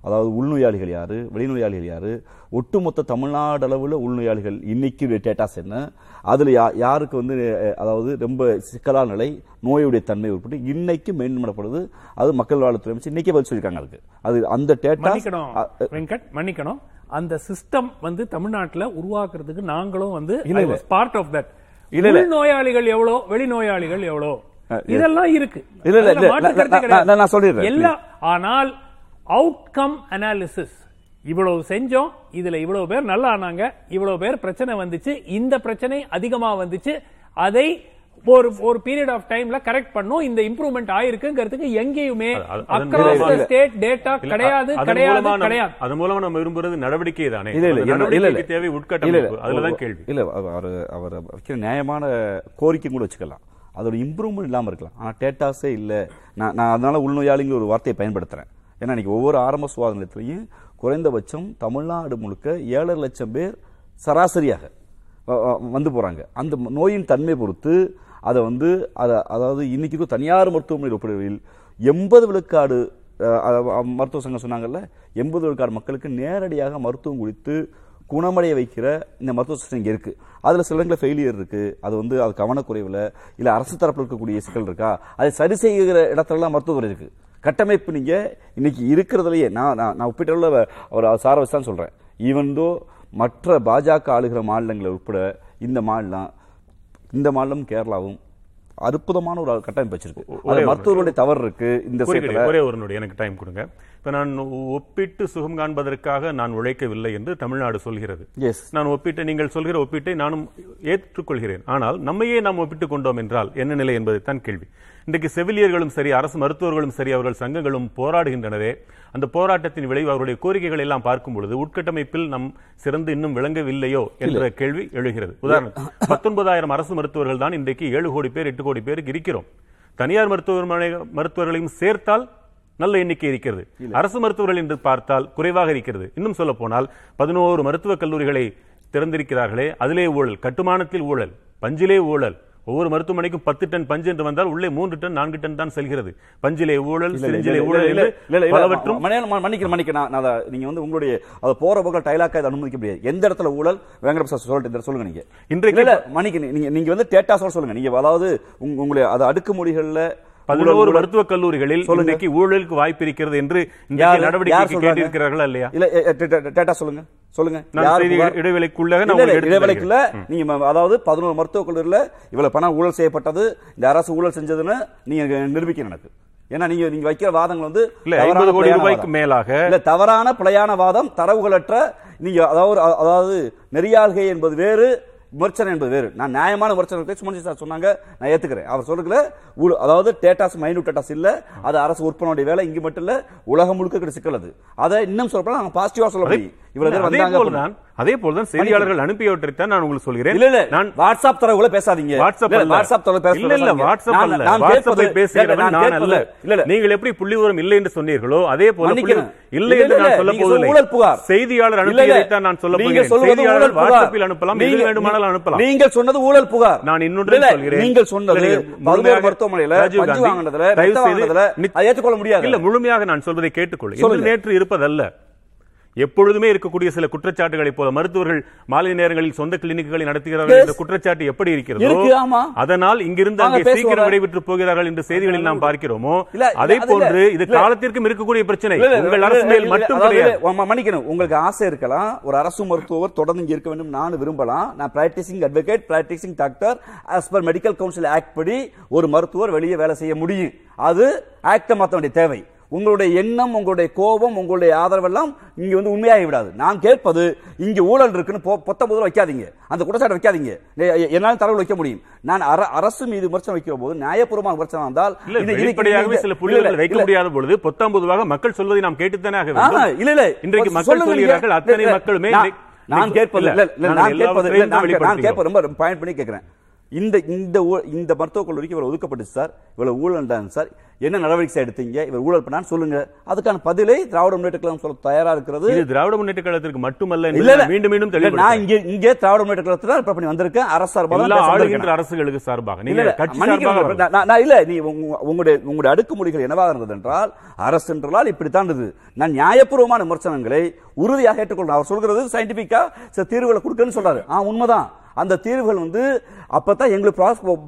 அதாவது உள்நோயாளிகள் யாரு? வெளிநோயாளிகள் யாரு? ஒட்டுமொத்த தமிழ்நாடு அளவில் உள்நோயாளிகள் இன்னைக்கு டேட்டாஸ் என்ன? அதுல யா யாருக்கு வந்து அதாவது ரொம்ப சிக்கலான நிலை நோயுடைய தன்மை உட்பட்டு இன்னைக்கு மெயின்டைன் பண்ணப்படுது அது மக்கள் வாழ்த்துறை அமைச்சு இன்னைக்கே பதில் சொல்லியிருக்காங்க அதுக்கு. அது அந்த டேட்டா மன்னிக்கணும் வெங்கட் மன்னிக்கணும். அந்த சிஸ்டம் வந்து தமிழ்நாட்டுல உருவாக்குறதுக்கு நாங்களும் வந்து. Part of that. நோயாளிகள் எவ்வளோ வெளிநோயாளிகள் எவ்வளோ? இதெல்லாம் இருக்கு. இல்ல, இல்ல, நான், சொல்லிடுறேன். எல்லா ஆனால் அவுட்கம் அனாலிசிஸ் இவ்வளவு செஞ்சோம் இதுல இவ்வளவு பேர் நல்லா ஆனாங்க இவ்வளவு பேர் பிரச்சனை வந்துச்சு இந்த பிரச்சனை அதிகமா வந்துச்சு அதை ஒரு ஒரு பீரியட் ஆஃப் டைம்ல கரெக்ட் பண்ணோம் இந்த இம்ப்ரூவ்மெண்ட் ஆயிருக்குங்கிறதுக்கு எங்கேயுமே அது- அது- ஸ்டேட் டேட்டா கிடையாது கிடையாது மூலமா நம்ம- கிடையாது. அதன் மூலமா நம்ம விரும்புறது நடவடிக்கை தானே? தேவை உட்கட்டமைப்பு. அதுலதான் கேள்வி. இல்ல அவர் அவர் வைக்கிற நியாயமான கோரிக்கை கூட வச்சுக்கலாம். அதோட இம்ப்ரூவ்மெண்ட் இல்லாம இருக்கலாம். ஆனா டேட்டாஸே இல்ல. நான் நான் அதனால உள்நோயாளிங்கிற ஒரு வார்த்தையை பயன்படுத்துறேன். ஏன்னா இன்றைக்கி ஒவ்வொரு ஆரம்ப சுகாதார நிலையத்திலையும் குறைந்தபட்சம் தமிழ்நாடு முழுக்க ஏழரை லட்சம் பேர் சராசரியாக வந்து போகிறாங்க அந்த நோயின் தன்மை பொறுத்து அதை வந்து அதை அதாவது இன்னைக்கு தனியார் மருத்துவமனை ஒப்பிடுகையில் எண்பது விழுக்காடு மருத்துவ சங்கம் சொன்னாங்கல்ல எண்பது விழுக்காடு மக்களுக்கு நேரடியாக மருத்துவம் குறித்து குணமடைய வைக்கிற இந்த மருத்துவ சிஸ்டம் இங்கே இருக்குது அதில் சில இடங்களில் ஃபெயிலியர் இருக்குது அது வந்து அது கவனக்குறைவில் இல்லை அரசு தரப்பில் இருக்கக்கூடிய சிக்கல் இருக்கா? அதை சரி செய்கிற இடத்துலலாம் மருத்துவத்துறை இருக்குது கட்டமைப்பு நீங்க இன்னைக்கு இருக்கிறதுலயே நான் நான் நான் ஒப்பிட்டுள்ள ஒரு சார வச்சு தான் சொல்றேன். ஈவன் தோ மற்ற பாஜக ஆளுகிற மாநிலங்களை உட்பட இந்த மாநிலம் இந்த மாநிலம் கேரளாவும் அற்புதமான ஒரு கட்டமைப்பு வச்சிருக்கு. அது மருத்துவருடைய தவறு இருக்கு இந்த ஒரே ஒரு எனக்கு டைம் கொடுங்க. இப்ப நான் ஒப்பிட்டு சுகம் காண்பதற்காக நான் உழைக்கவில்லை என்று தமிழ்நாடு சொல்கிறது. Yes. நான் ஒப்பிட்டு நீங்கள் சொல்கிற ஒப்பீட்டை நானும் ஏற்றுக்கொள்கிறேன். ஆனால் நம்மையே நாம் ஒப்பிட்டுக் கொண்டோம் என்றால் என்ன நிலை என்பதைத்தான் கேள்வி. இன்றைக்கு செவிலியர்களும் சரி அரசு மருத்துவர்களும் சரி அவர்கள் சங்கங்களும் போராடுகின்றனரே அந்த போராட்டத்தின் விளைவு அவருடைய கோரிக்கைகள் எல்லாம் பார்க்கும் பொழுது உட்கட்டமைப்பில் நம் சிறந்து இன்னும் விளங்கவில்லையோ என்ற கேள்வி எழுகிறது. உதாரணம் பத்தொன்பதாயிரம் அரசு மருத்துவர்கள் தான் இன்றைக்கு ஏழு கோடி பேர் எட்டு கோடி பேருக்கு இருக்கிறோம். தனியார் மருத்துவமனை மருத்துவர்களையும் சேர்த்தால் நல்ல எண்ணிக்கை இருக்கிறது. அரசு மருத்துவர்கள் என்று பார்த்தால் குறைவாக இருக்கிறது. இன்னும் சொல்ல போனால் பதினோரு மருத்துவக் கல்லூரிகளை திறந்திருக்கிறார்களே அதிலே ஊழல் கட்டுமானத்தில் ஊழல் பஞ்சிலே ஊழல் ஒவ்வொரு மருத்துவமனைக்கும் பத்து டன் பஞ்சு என்று வந்தால் உள்ளே மூன்று டன் நான்கு டன் தான் செல்கிறது. பஞ்சிலே ஊழல் சிரிஞ்சிலே ஊழல் பலவற்றும் மணியன், ம- மன்னிக்கிறேன், மன்னிக்கிறேன். நான் நான் அதை- நீங்க வந்து உங்களுடைய அதை போற போக்கில் டைலாக்கா இதை அனுமதிக்க முடியாது. எந்த இடத்துல ஊழல் வெங்கட பிரசாத் சொல்லிட்டு இந்த சொல்லுங்க நீங்க. இன்றைக்கு மன்னிக்க நீங்க நீங்க வந்து டேட்டாஸோட சொல்லுங்க. நீங்க அதாவது உங்க- உங்களுடைய அது அடுக்குமொழிகள்ல பதினோரு. மருத்துவக் கல்லூரிகளில். இன்றைக்கு ஊழலுக்கு வாய்ப்பு இருக்கிறது என்று சொல்றாங்க? கேட்டிருக்கிறார்களா இல்லையா இல்ல சொல்லுங்க சொல்லுங்க இடைவேளைக்குள்ள நீங்க அதாவது பதினோரு மருத்துவக் கல்லூரியில இவ்வளவு பணம் ஊழல் செய்யப்பட்டது இந்த அரசு ஊழல் செஞ்சதுன்னு நீங்க எனக்கு ஏன்னா நீங்க நீங்க வைக்கிற வாதங்கள் வந்து இல்ல, தவறான 50 கோடி பிழையான ரூபாய்க்கு வாதம். மேலாக இல்ல தவறான பிழையான வாதம் தரவுகளற்ற நீங்க அதாவது அதாவது நெறியாள்கை என்பது வேறு விமர்சனம் என்பது வேறு. நான் நியாயமான விமர்சனத்தை சுமன் சார் சொன்னாங்க நான் ஏத்துக்கிறேன். அவர் சொல்றதுல ஊழ- அதாவது டேட்டாஸ் மைனூட் டேட்டாஸ் இல்ல அது அரசு உற்பத்தியுடைய வேலை இங்க மட்டும் இல்ல உலகம் முழுக்க இருக்கிற சிக்கல் அது அதை இன்னும் சொல்லப்போனா நாங்கள் பாசிட்டிவா சொல்ல முடியும். இவ்வளவு அதே வந்தாங்க அதே போல்தான் செய்தியாளர்கள் அனுப்பியவற்றைத்தான் நான் உங்களுக்கு சொல்கிறேன். இல்ல நான் வாட்ஸ்அப் தரவுகளை பேசாதீங்க. வாட்ஸ்அப். வாட்ஸ்அப் தரவு பேச இல்ல இல்ல. வாட்ஸ்அப் அல்ல. கேட்பது- பேசுகிறவன் நான் அல்ல. இல்ல இல்ல. நீங்கள் எப்படி புள்ளி விவரம் இல்லை என்று சொன்னீர்களோ அதே போல. இல்லை என்று நான் சொல்ல போவதில்லை. ஊழல் புகார். செய்தியாளர் இல்ல. அனுப்பியதைத்தான் நான் சொல்ல நீங்க போகிறேன். சொல்வது செய்தியாளர். வாட்ஸ்அப்பில் அனுப்பலாம் எது வேண்டுமானாலும் அனுப்பலாம். நீங்கள் சொன்னது ஊழல் புகார். நான் இன்னொன்றை சொல்கிறேன். நீங்கள் சொன்னது மருத்துவமனையில ராஜீவ் பஞ்சு வாங்கினதுல செய்து வாங்கினதுல அதை ஏற்றுக்கொள்ள முடியாது. இல்ல முழுமையாக நான் சொல்வதை கேட்டுக்கொள். இன்று சொல்லுங்க. நேற்று இருப்பதல்ல. எப்பொழுதுமே இருக்கக்கூடிய சில குற்றச்சாட்டுகளை போல மருத்துவர்கள் மாலை நேரங்களில் சொந்த கிளினிக்குகளை நடத்துகிறார்கள். என்ற குற்றச்சாட்டு எப்படி இருக்கிறதோ. அதனால் இங்கிருந்து அங்கே. சீக்கிரம் விடைபெற்று போகிறார்கள் என்று செய்திகளில் நாம் பார்க்கிறோமோ அதே. போன்று இது. காலத்திற்கும் இருக்கக்கூடிய பிரச்சனை உங்கள் அரசு மேல் மட்டும் மன்னிக்கணும் உங்களுக்கு ஆசை இருக்கலாம் ஒரு அரசு மருத்துவர் தொடர்ந்து இங்க இருக்க வேண்டும் நான் விரும்பலாம் நான் practicing advocate practicing doctor as per medical council act படி ஒரு மருத்துவர் வெளியே வேலை செய்ய முடியும் அது ஆக்ட மாற்ற வேண்டிய தேவை உங்களுடைய எண்ணம் உங்களுடைய கோபம் உங்களுடைய ஆதரவெல்லாம் இங்க வந்து உண்மையாகி விடாது நான் கேட்பது இங்க ஊழல் இருக்குன்னு பொத்த முதல்ல வைக்காதீங்க. அந்த குற்றச்சாட்டு வைக்காதீங்க. என்னால தரவு வைக்க முடியும். நான் அர- அரசு மீது விமர்சனம் வைக்கிற போது நியாயபூர்வமான விமர்சனம் வந்தால் வெளிப்படையாகவே சில புள்ளிகள் வைக்க. முடியாத பொழுது பொத்தாம் பொதுவாக மக்கள் சொல்வதை நாம் கேட்டுத்தானே ஆக வேண்டும். இல்ல இல்ல. இன்றைக்கு மக்கள் சொல்கிறார்கள். அத்தனை மக்களுமே நான்- கேட்பது நான் கேட்பது நான். கேட்பது ரொம்ப பாயிண்ட் பண்ணி கேட்கிறேன். இந்த இந்த இந்த மருத்துவக் கல்லூரிக்கு இவ்வளவு ஒதுக்கப்பட்டுச்சு சார். இவ்வளவு ஊழல் தான் சார். என்ன நடவடிக்கை எடுத்தீங்க? இவர் ஊழல் பண்ணான்னு சொல்லுங்க. அதுக்கான பதிலை திராவிட முன்னேற்ற கழகம் சொல்ல தயாரா இருக்கிறது. இது திராவிட முன்னேற்ற கழகத்துக்கு மட்டுமல்ல இல்ல மீண்டும் மீண்டும் நான். இங்கே இங்கே திராவிட முன்னேற்ற கழகத்துல ரிப்போர்ட் பண்ணி வந்திருக்கேன். அரசு சார்பாக ஆளுகின்ற. அரசுகளுக்கு சார்பாக. நீங்க. நான் இல்ல. நீ உங்க- உங்களுடைய உங்களுடைய அடுக்குமொழிகள் என்னவாக இருந்தது என்றால் அரசு என்றால் இப்படித்தான் இருந்தது. நான் நியாயபூர்வமான விமர்சனங்களை உறுதியாக ஏற்றுக்கொள்றேன். அவர் சொல்கிறது சயின்டிபிக்கா தீர்வுகளை கொடுக்கன்னு சொல்றாரு. ஆ உண்மைதான். அந்த தீர்வுகள் வந்து அப்பதான் எங்களுக்கு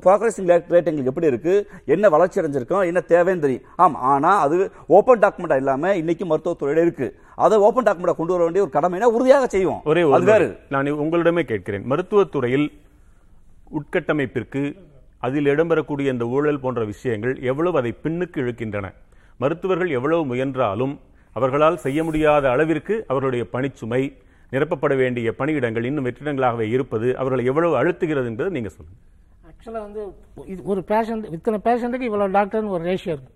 ப்ராக்ரஸிங் ரேட் எங்களுக்கு எப்படி இருக்கு? என்ன வளர்ச்சி அடைஞ்சிருக்கோம்? என்ன தேவைன்னு தெரியும். ஆம் ஆனா அது ஓபன் டாக்குமெண்டா இல்லாம இன்னைக்கு மருத்துவத்துறையில இருக்கு. அதை ஓபன் டாக்குமெண்டா கொண்டு வர வேண்டிய ஒரு கடமைனா உறுதியாக செய்வோம். ஒரே அது வேறு. நான் உங்களிடமே கேட்கிறேன். மருத்துவத்துறையில் உட்கட்டமைப்பிற்கு அதில் இடம்பெறக்கூடிய இந்த ஊழல் போன்ற விஷயங்கள் எவ்வளவு அதை பின்னுக்கு இழுக்கின்றன? மருத்துவர்கள் எவ்வளவு முயன்றாலும் அவர்களால் செய்ய முடியாத அளவிற்கு அவர்களுடைய பணிச்சுமை நிரப்பப்பட வேண்டிய பணியிடங்கள் இன்னும் வெற்றிடங்களாகவே இருப்பது அவர்களை எவ்வளவு அழுத்துகிறது என்பது நீங்க சொல்லுங்க. ஆக்சுவலாக வந்து இது ஒரு பேஷண்ட் இத்தனை பேஷண்ட்டுக்கு இவ்வளோ டாக்டர்னு ஒரு ரேஷியோ இருக்கு.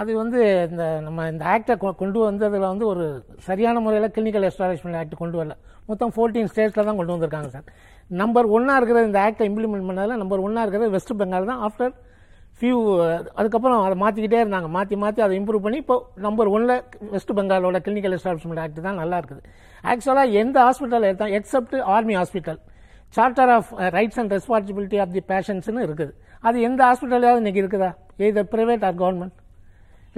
அது வந்து இந்த நம்ம இந்த ஆக்டை கொண்டு வந்ததில் வந்து ஒரு சரியான முறையில் கிளினிக்கல் எஸ்டாப்ளிஷ்மெண்ட் ஆக்ட் கொண்டு வரல. மொத்தம் ஃபோர்டீன் ஸ்டேட்ஸில் தான் கொண்டு வந்திருக்காங்க சார். நம்பர் ஒன்னாக இருக்கிற இந்த ஆக்டை இம்ப்ளிமெண்ட் பண்ணதில் நம்பர் ஒன்னாக இருக்கிறது வெஸ்ட் பெங்கால் தான். ஆஃப்டர் ஃபியூ அதுக்கப்புறம் அதை மாற்றிக்கிட்டே இருந்தாங்க. மாற்றி மாற்றி அதை இம்ப்ரூவ் பண்ணி இப்போ நம்பர் ஒன்ல வெஸ்ட் பெங்காலோட கிளினிக்கல் எஸ்டாப்ளிஷ்மெண்ட் ஆக்ட் தான் நல்லா இருக்குது. ஆக்சுவலாக எந்த ஹாஸ்பிட்டல் எடுத்தால் except army hospital charter of rights and responsibility of the பேஷன்ஸ்னு இருக்குது. அது எந்த ஹாஸ்பிட்டலாவது இன்னைக்கு இருக்குதா? எய்தர் ப்ரைவேட் ஆர் கவர்மெண்ட்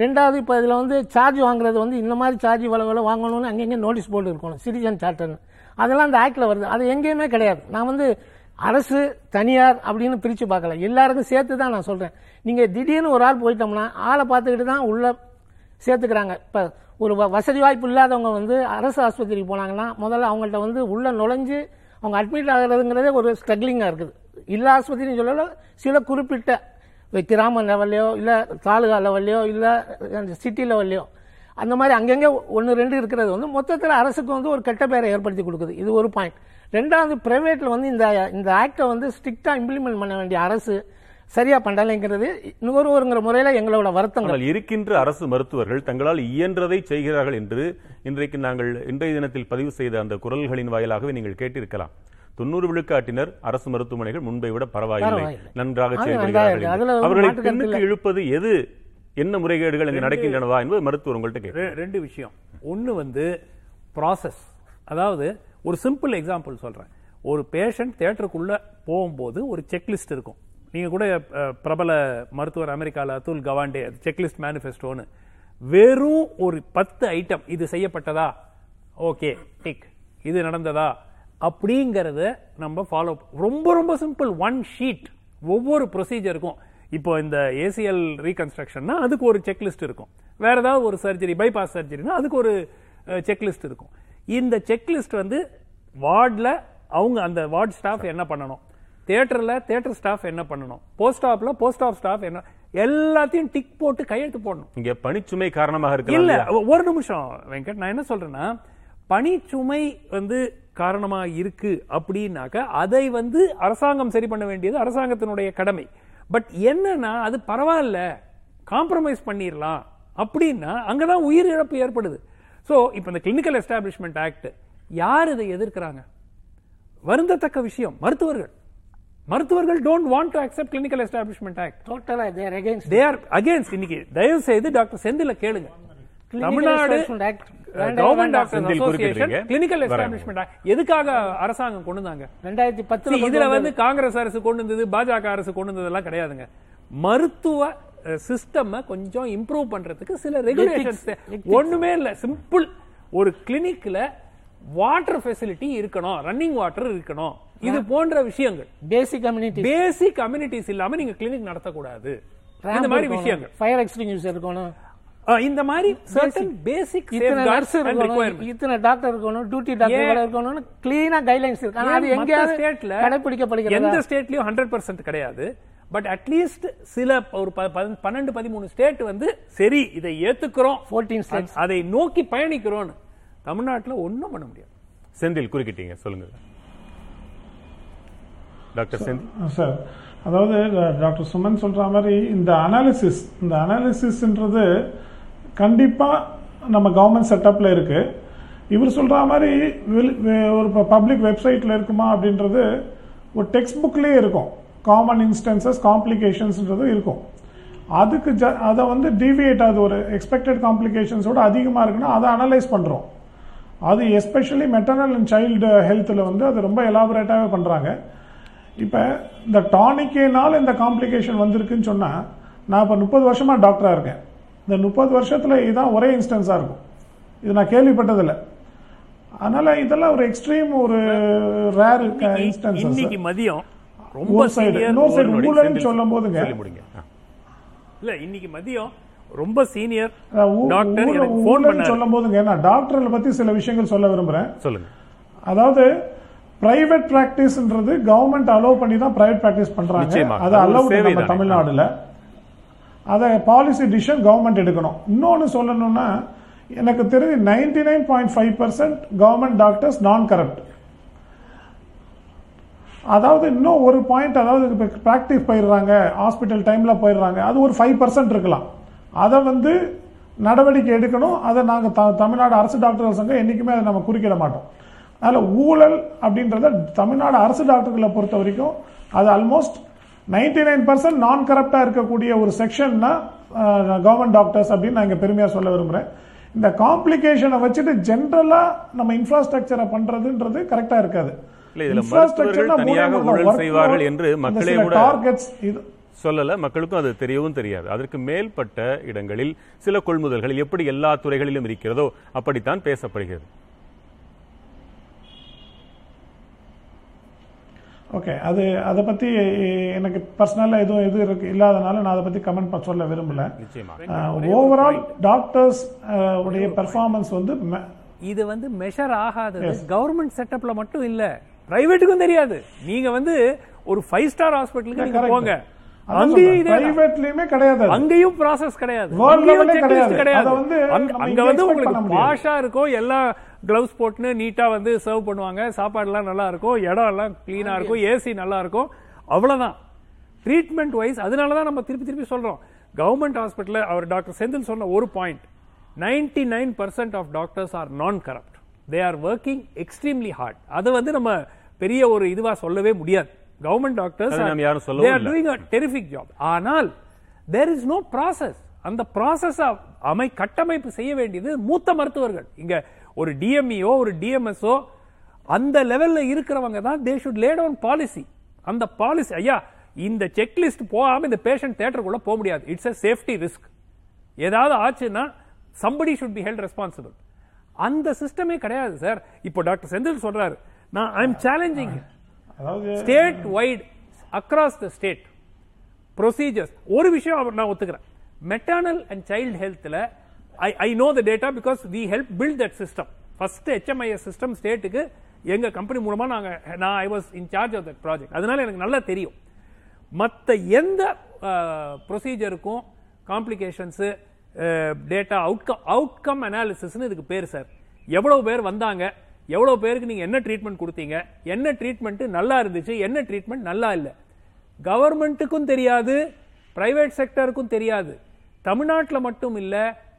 ரெண்டாவது இப்போ இதில் வந்து சார்ஜ் வாங்குறது வந்து இந்த மாதிரி சார்ஜ் இவ்வளோ இவ்வளோ வாங்கணும்னு அங்கங்கே நோட்டீஸ் போர்டு இருக்கணும். சிட்டிசன் சார்ட்டர்னு அதெல்லாம் அந்த ஆக்டில் வருது. அது எங்கேயுமே கிடையாது. நான் வந்து அரசு தனியார் அப்படின்னு பிரித்து பார்க்கல. எல்லாருக்கும் சேர்த்து தான் நான் சொல்கிறேன் நீங்கள் திடீர்னு ஒரு ஆள் போயிட்டோம்னா ஆளை பார்த்துக்கிட்டு தான் உள்ளே சேர்த்துக்கிறாங்க. இப்போ ஒரு வ- வசதி வாய்ப்பு இல்லாதவங்க வந்து அரசு ஆஸ்பத்திரிக்கு போனாங்கன்னா முதல்ல அவங்கள்ட்ட வந்து உள்ளே நுழைஞ்சு அவங்க அட்மிட் ஆகுறதுங்கிறதே ஒரு ஸ்ட்ரகிளிங்காக இருக்குது. இல்லை ஆஸ்பத்திரின்னு சொல்லல சில குறிப்பிட்ட கிராம லெவல்லையோ இல்லை தாலுகா லெவல்லையோ இல்லை சிட்டி லெவல்லையோ அந்த மாதிரி அங்கங்கே ஒன்று ரெண்டு இருக்கிறது வந்து மொத்தத்தில் அரசுக்கு வந்து ஒரு கெட்ட பேரை ஏற்படுத்தி கொடுக்குது. இது ஒரு பாயிண்ட் ரெண்டாவது பிரைவேட்டில் வந்து இந்த இந்த ஆக்டை வந்து ஸ்ட்ரிக்டாக இம்ப்ளிமெண்ட் பண்ண வேண்டிய அரசு சரியா பண்ணலைங்கிறது நுகர்வோருங்கிற முறையில் எங்களோட வருத்தங்கள். இருக்கின்ற அரசு மருத்துவர்கள் தங்களால் இயன்றதை செய்கிறார்கள் என்று இன்றைக்கு நாங்கள் இன்றைய தினத்தில் பதிவு செய்த அந்த குரல்களின் வாயிலாகவே நீங்கள் கேட்டிருக்கலாம். தொண்ணூறு விழுக்காட்டினர் அரசு மருத்துவமனைகள் முன்பை விட பரவாயில்லை. நன்றாக செயல்படுகிறார்கள் அவர்களை பின்னுக்கு. இழுப்பது எது? என்ன முறைகேடுகள் இங்கு நடக்கின்றனவா என்பது மருத்துவர் உங்கள்கிட்ட கேட்க ரெண்டு விஷயம். ஒன்னு வந்து ப்ராசஸ் அதாவது ஒரு சிம்பிள் எக்ஸாம்பிள் சொல்றேன். ஒரு பேஷண்ட் தியேட்டருக்குள்ள போகும்போது ஒரு செக்லிஸ்ட் இருக்கும். நீங்கள் கூட பிரபல மருத்துவர் அமெரிக்காவில் அதுல் கவாண்டே செக்லிஸ்ட் மேனிஃபெஸ்டோன்னு வெறும் ஒரு பத்து ஐட்டம் இது செய்யப்பட்டதா? ஓகே டிக் இது நடந்ததா? அப்படிங்கிறத நம்ம ஃபாலோ ரொம்ப ரொம்ப சிம்பிள் ஒன் ஷீட் ஒவ்வொரு ப்ரொசீஜருக்கும் இப்போ இந்த ஏசிஎல் ரீகன்ஸ்ட்ரக்ஷன்னா அதுக்கு ஒரு செக்லிஸ்ட் இருக்கும். வேற ஏதாவது ஒரு சர்ஜரி பைபாஸ் சர்ஜரினா அதுக்கு ஒரு செக்லிஸ்ட் இருக்கும். இந்த செக்லிஸ்ட் வந்து வார்டில் அவங்க அந்த வார்டு ஸ்டாஃப் என்ன பண்ணணும்? தியேட்டர்ல தியேட்டர் ஸ்டாஃப் என்ன பண்ணணும்? போஸ்ட் ஆஃப்ல போஸ்ட் ஆஃப் ஸ்டாஃப் என்ன எல்லாத்தையும் டிக் போட்டு கையெழுத்து போடணும். இங்க பணிச்சுமை காரணமாக இருக்கலாம் இல்ல ஒரு நிமிஷம். வெங்கட் நான் என்ன சொல்றேன்னா பணிச்சுமை வந்து காரணமா இருக்கு அப்படின்னாக்க அதை வந்து அரசாங்கம் சரி பண்ண வேண்டியது அரசாங்கத்தினுடைய கடமை. பட் என்னன்னா அது பரவாயில்ல காம்ப்ரமைஸ் பண்ணிரலாம் அப்படின்னா அங்கதான் உயிரிழப்பு ஏற்படுது. சோ இப்போ இந்த கிளினிக்கல் எஸ்டாப்ளிஷ்மெண்ட் ஆக்ட் யார் இதை எதிர்க்கிறாங்க? வருந்தத்தக்க விஷயம் மருத்துவர்கள். மருத்துவர்கள் don't want to accept clinical establishment act டோட்டலாக they're against they are against இன்னைக்கு. தயவு செய்து டாக்டர் செந்தில கேளுங்க. Tamil Nadu Establishment Act. வேண்டாம், கவர்மெண்ட். Doctor association. கிளினிக்கல் வரேன். எஸ்டாப்ளிஷ்மெண்ட் எதுக்காக அரசாங்கம் கொண்டு வந்தாங்க? ரெண்டாயிரத்தி பத்துல இதுல வந்து காங்கிரஸ் அரசு கொண்டு வந்தது பாஜக அரசு கொண்டு வந்ததெல்லாம் கிடையாதுங்க. மருத்துவ சிஸ்டம் கொஞ்சம் இம்ப்ரூவ் பண்றதுக்கு சில ரெகுலேஷன்ஸ் ஒண்ணுமே இல்ல. சிம்பிள் ஒரு கிளினிக்ல வாட்டர் ஃபெசிலிட்டி இருக்கணும் ரன்னிங் வாட்டர் இருக்கணும். இது போன்ற விஷயங்கள். பேசிக் கம்யூனிட்டி பேசிக் கம்யூனிட்டிஸ் இல்லாம நீங்க கிளினிக் நடத்தக்கூடாது. இந்த மாதிரி விஷயங்கள். ஃபயர் எக்ஸ்டிங்யூஷர் இருக்கணும். இந்த மாதிரி certain basic இத்தனை இருக்கணும். டாக்டர் இருக்கணும். டியூட்டி டாக்டர் ஏன்? இருக்கணும்னு கிளீனா கைட்லைன்ஸ் இருக்கு. ஆனா அது எங்கேயாவது ஸ்டேட்ல கடைபிடிக்கப்படுகிறது எந்த ஸ்டேட்லயும் ஹண்ட்ரட் பர்சன்ட் கிடையாது. பட் அட்லீஸ்ட் சில ஒரு பன்னெண்டு பதிமூணு ஸ்டேட் வந்து சரி இதை ஏத்துக்கிறோம். 14 states. அதை நோக்கி பயணிக்கிறோம்னு. தமிழ்நாட்டுல ஒண்ணும் பண்ண முடியாது. செந்தில் குறுக்கிட்டீங்க சொல்லுங்க. டாக்டர் செந்தில். சார் அதாவது டாக்டர் சுமன் சொல்ற மாதிரி இந்த அனாலிசிஸ் இந்த அனாலிசிஸ்ன்றது கண்டிப்பா நம்ம கவர்மெண்ட் செட்டப்ல இருக்கு. இவர் சொல்ற மாதிரி ஒரு பப்ளிக் வெப்சைட்ல இருக்குமா அப்படின்றது ஒரு டெக்ஸ்ட் புக்லயே இருக்கும். காமன் இன்ஸ்டன்சஸ் காம்ப்ளிகேஷன்ஸ்ன்றது இருக்கும். அதுக்கு ஜ அதை வந்து டிவியேட் அது ஒரு எக்ஸ்பெக்டட் காம்ப்ளிகேஷன்ஸோட அதிகமாக இருக்குன்னா அதை அனலைஸ் பண்ணுறோம் அது எஸ்பெஷலி மெட்டர்னல் அண்ட் சைல்டு ஹெல்த்தில் வந்து அது ரொம்ப எலாபரேட்டாகவே பண்ணுறாங்க இப்போ இந்த டானிக்கேனால இந்த காம்ப்ளிகேஷன் வந்திருக்குன்னு சொன்னால் நான் இப்போ முப்பது வருஷமாக டாக்டராக இருக்கேன். இந்த முப்பது வருஷத்தில் இதுதான் ஒரே இன்ஸ்டன்ஸாக இருக்கும். இது நான் கேள்விப்பட்டதில்லை. அதனால இதெல்லாம் ஒரு எக்ஸ்ட்ரீம் ஒரு ரேர் இன்ஸ்டன்சஸ் இன்னைக்கு மதியம் ரொம்ப சைடு இன்னொரு சைடு சொல்லும் போதுங்க. இல்ல இன்னைக்கு மதியம் ரொம்ப சீனியர் டாக்டர் ஊழல் எனக்கு போன் ஊழல்னு பண்ணாரு. சொல்லும் போதுங்க நான் டாக்டர்களை பத்தி சில விஷயங்கள் சொல்ல விரும்புறேன். சொல்லுங்க. அதாவது பிரைவேட் பிராக்டிஸ்ன்றது கவர்மெண்ட் அலோவ் பண்ணி தான் பிரைவேட் பிராக்டிஸ் பண்றாங்க. அது அலோவ் நம்ம. தமிழ்நாடுல. அதை பாலிசி டிசிஷன் கவர்மெண்ட் எடுக்கணும். இன்னொன்னு சொல்லணும்னா எனக்கு தெரிஞ்சு ninety nine point five percent government doctors non corrupt அதாவது இன்னும் ஒரு பாயிண்ட் அதாவது இப்போ ப்ராக்டிஸ் போயிடுறாங்க ஹாஸ்பிட்டல் டைம்ல போயிடுறாங்க அது ஒரு ஃபைவ் பர்சன்ட் இருக்கலாம். அதை வந்து நடவடிக்கை எடுக்கணும். அதை நாங்கள் த தமிழ்நாடு அரசு டாக்டர்கள் சங்கம் என்றைக்குமே அதை நம்ம குறிக்கிட மாட்டோம். அதனால் ஊழல் அப்படின்றத தமிழ்நாடு அரசு டாக்டர்களை பொறுத்த வரைக்கும் அது ஆல்மோஸ்ட் நைன்டி நைன் பர்சன்ட் நான் கரப்டாக இருக்கக்கூடிய ஒரு செக்ஷன்னா கவர்மெண்ட் டாக்டர்ஸ் அப்படின்னு நான் இங்கே பெருமையாக சொல்ல விரும்புகிறேன் இந்த காம்ப்ளிகேஷனை வச்சுட்டு ஜென்ரலாக நம்ம இன்ஃப்ராஸ்ட்ரக்சரை பண்ணுறதுன்றது கரெக்டாக இருக்காது. ஊழல் செய்வார்கள் என்று மக்களே கூட டார்கெட்ஸ் இது சொல்லல மக்களுக்கும் அது தெரியவும் தெரியாது. அதற்கு மேல்பட்ட இடங்களில் சில கொள்முதல்கள் எப்படி எல்லா துறைகளிலும் இருக்கிறதோ அப்படித்தான் பேசப்படுகிறது. ஓகே அது அதை பற்றி எனக்கு பர்சனலாக எதுவும் இது இருக்கு இல்லாதனால நான் அதை பற்றி கமெண்ட் சொல்ல விரும்பல. நிச்சயமா. ஓவரால் டாக்டர்ஸ் உடைய பெர்ஃபார்மன்ஸ் வந்து ம- இது வந்து மெஷர் ஆகாதது. கவர்மெண்ட் செட்டப்ல மட்டும் இல்ல. பிரைவேட்டுக்கும் தெரியாது. நீங்க வந்து ஒரு ஃபைவ் ஸ்டார் ஹாஸ்பிட்டலுக்கு நீங்க. போங்க. அங்கேயும். பிரைவேட்லயுமே கிடையாது. அங்கேயும் ப்ராசஸ் கிடையாது. கிடையாது. கிடையாது. அதை வந்து அங்க- வந்து உங்களுக்கு. பாஷா இருக்கும் எல்லாம் கிளவுஸ் போட்டுன்னு நீட்டா வந்து சர்வ் பண்ணுவாங்க. சாப்பாடு எல்லாம் நல்லா இருக்கும் இடம் எல்லாம் கிளீனா இருக்கும் ஏசி நல்லா இருக்கும் அவ்வளவுதான். ட்ரீட்மெண்ட் வைஸ் அதனால தான் நம்ம திருப்பி திருப்பி சொல்றோம். கவர்மெண்ட் ஹாஸ்பிட்டல் அவர் டாக்டர் செந்தில் சொன்ன ஒரு point ninety nine percent of doctors are non corrupt they are working extremely hard அதை வந்து நம்ம பெரிய ஒரு இதுவா சொல்லவே முடியாது. கவர்மெண்ட் டாக்டர்ஸ் அதை நாம் யாரும் இல்லை. டூயிங் அ டெரிஃபிக் ஜாப் ஆனால் தேர் இஸ் நோ ப்ராசஸ் அந்த ப்ராசஸ் அமை கட்டமைப்பு செய்ய வேண்டியது மூத்த மருத்துவர்கள். இங்க ஒரு டிஎம்இஓ ஒரு டிஎம்எஸ்ஓ அந்த லெவல்ல இருக்கிறவங்க தான் they should lay down policy அந்த பாலிசி ஐயா இந்த செக்லிஸ்ட் போகாம இந்த பேஷண்ட் தேட்டருக்குள்ள போக முடியாது. இட்ஸ் a சேஃப்டி ரிஸ்க் ஏதாவது ஆச்சுன்னா somebody should be held responsible அந்த சிஸ்டமே கிடையாது சார் இப்போ டாக்டர் செந்தில் சொல்றாரு நான் I am challenging state wide across the state procedures ஒரு விஷயம் அவர் நான் ஒத்துக்கிறேன். Maternal and child ஹெல்த்ல I I know the data because we help build that system first HMIS system ஸ்டேட்டுக்கு எங்க கம்பெனி மூலமா நாங்க நான் I was in charge of that project அதனால எனக்கு நல்லா தெரியும். மற்ற எந்த ப்ரொசீஜருக்கும் காம்ப்ளிகேஷன்ஸு டேட்டா அவுட்கம் அவுட்கம் அனாலிசிஸ்னு இதுக்கு பேர் சார் எவ்வளவு பேர் வந்தாங்க? எவ்வளவு பேருக்கு நீங்க என்ன ட்ரீட்மெண்ட் கொடுத்தீங்க? என்ன ட்ரீட்மெண்ட் நல்லா இருந்துச்சு? என்ன ட்ரீட்மெண்ட் நல்லா இல்லை? கவர்மெண்ட்டுக்கும் தெரியாது பிரைவேட் செக்டருக்கும் தெரியாது. தமிழ்நாட்டில் மட்டும் இல்ல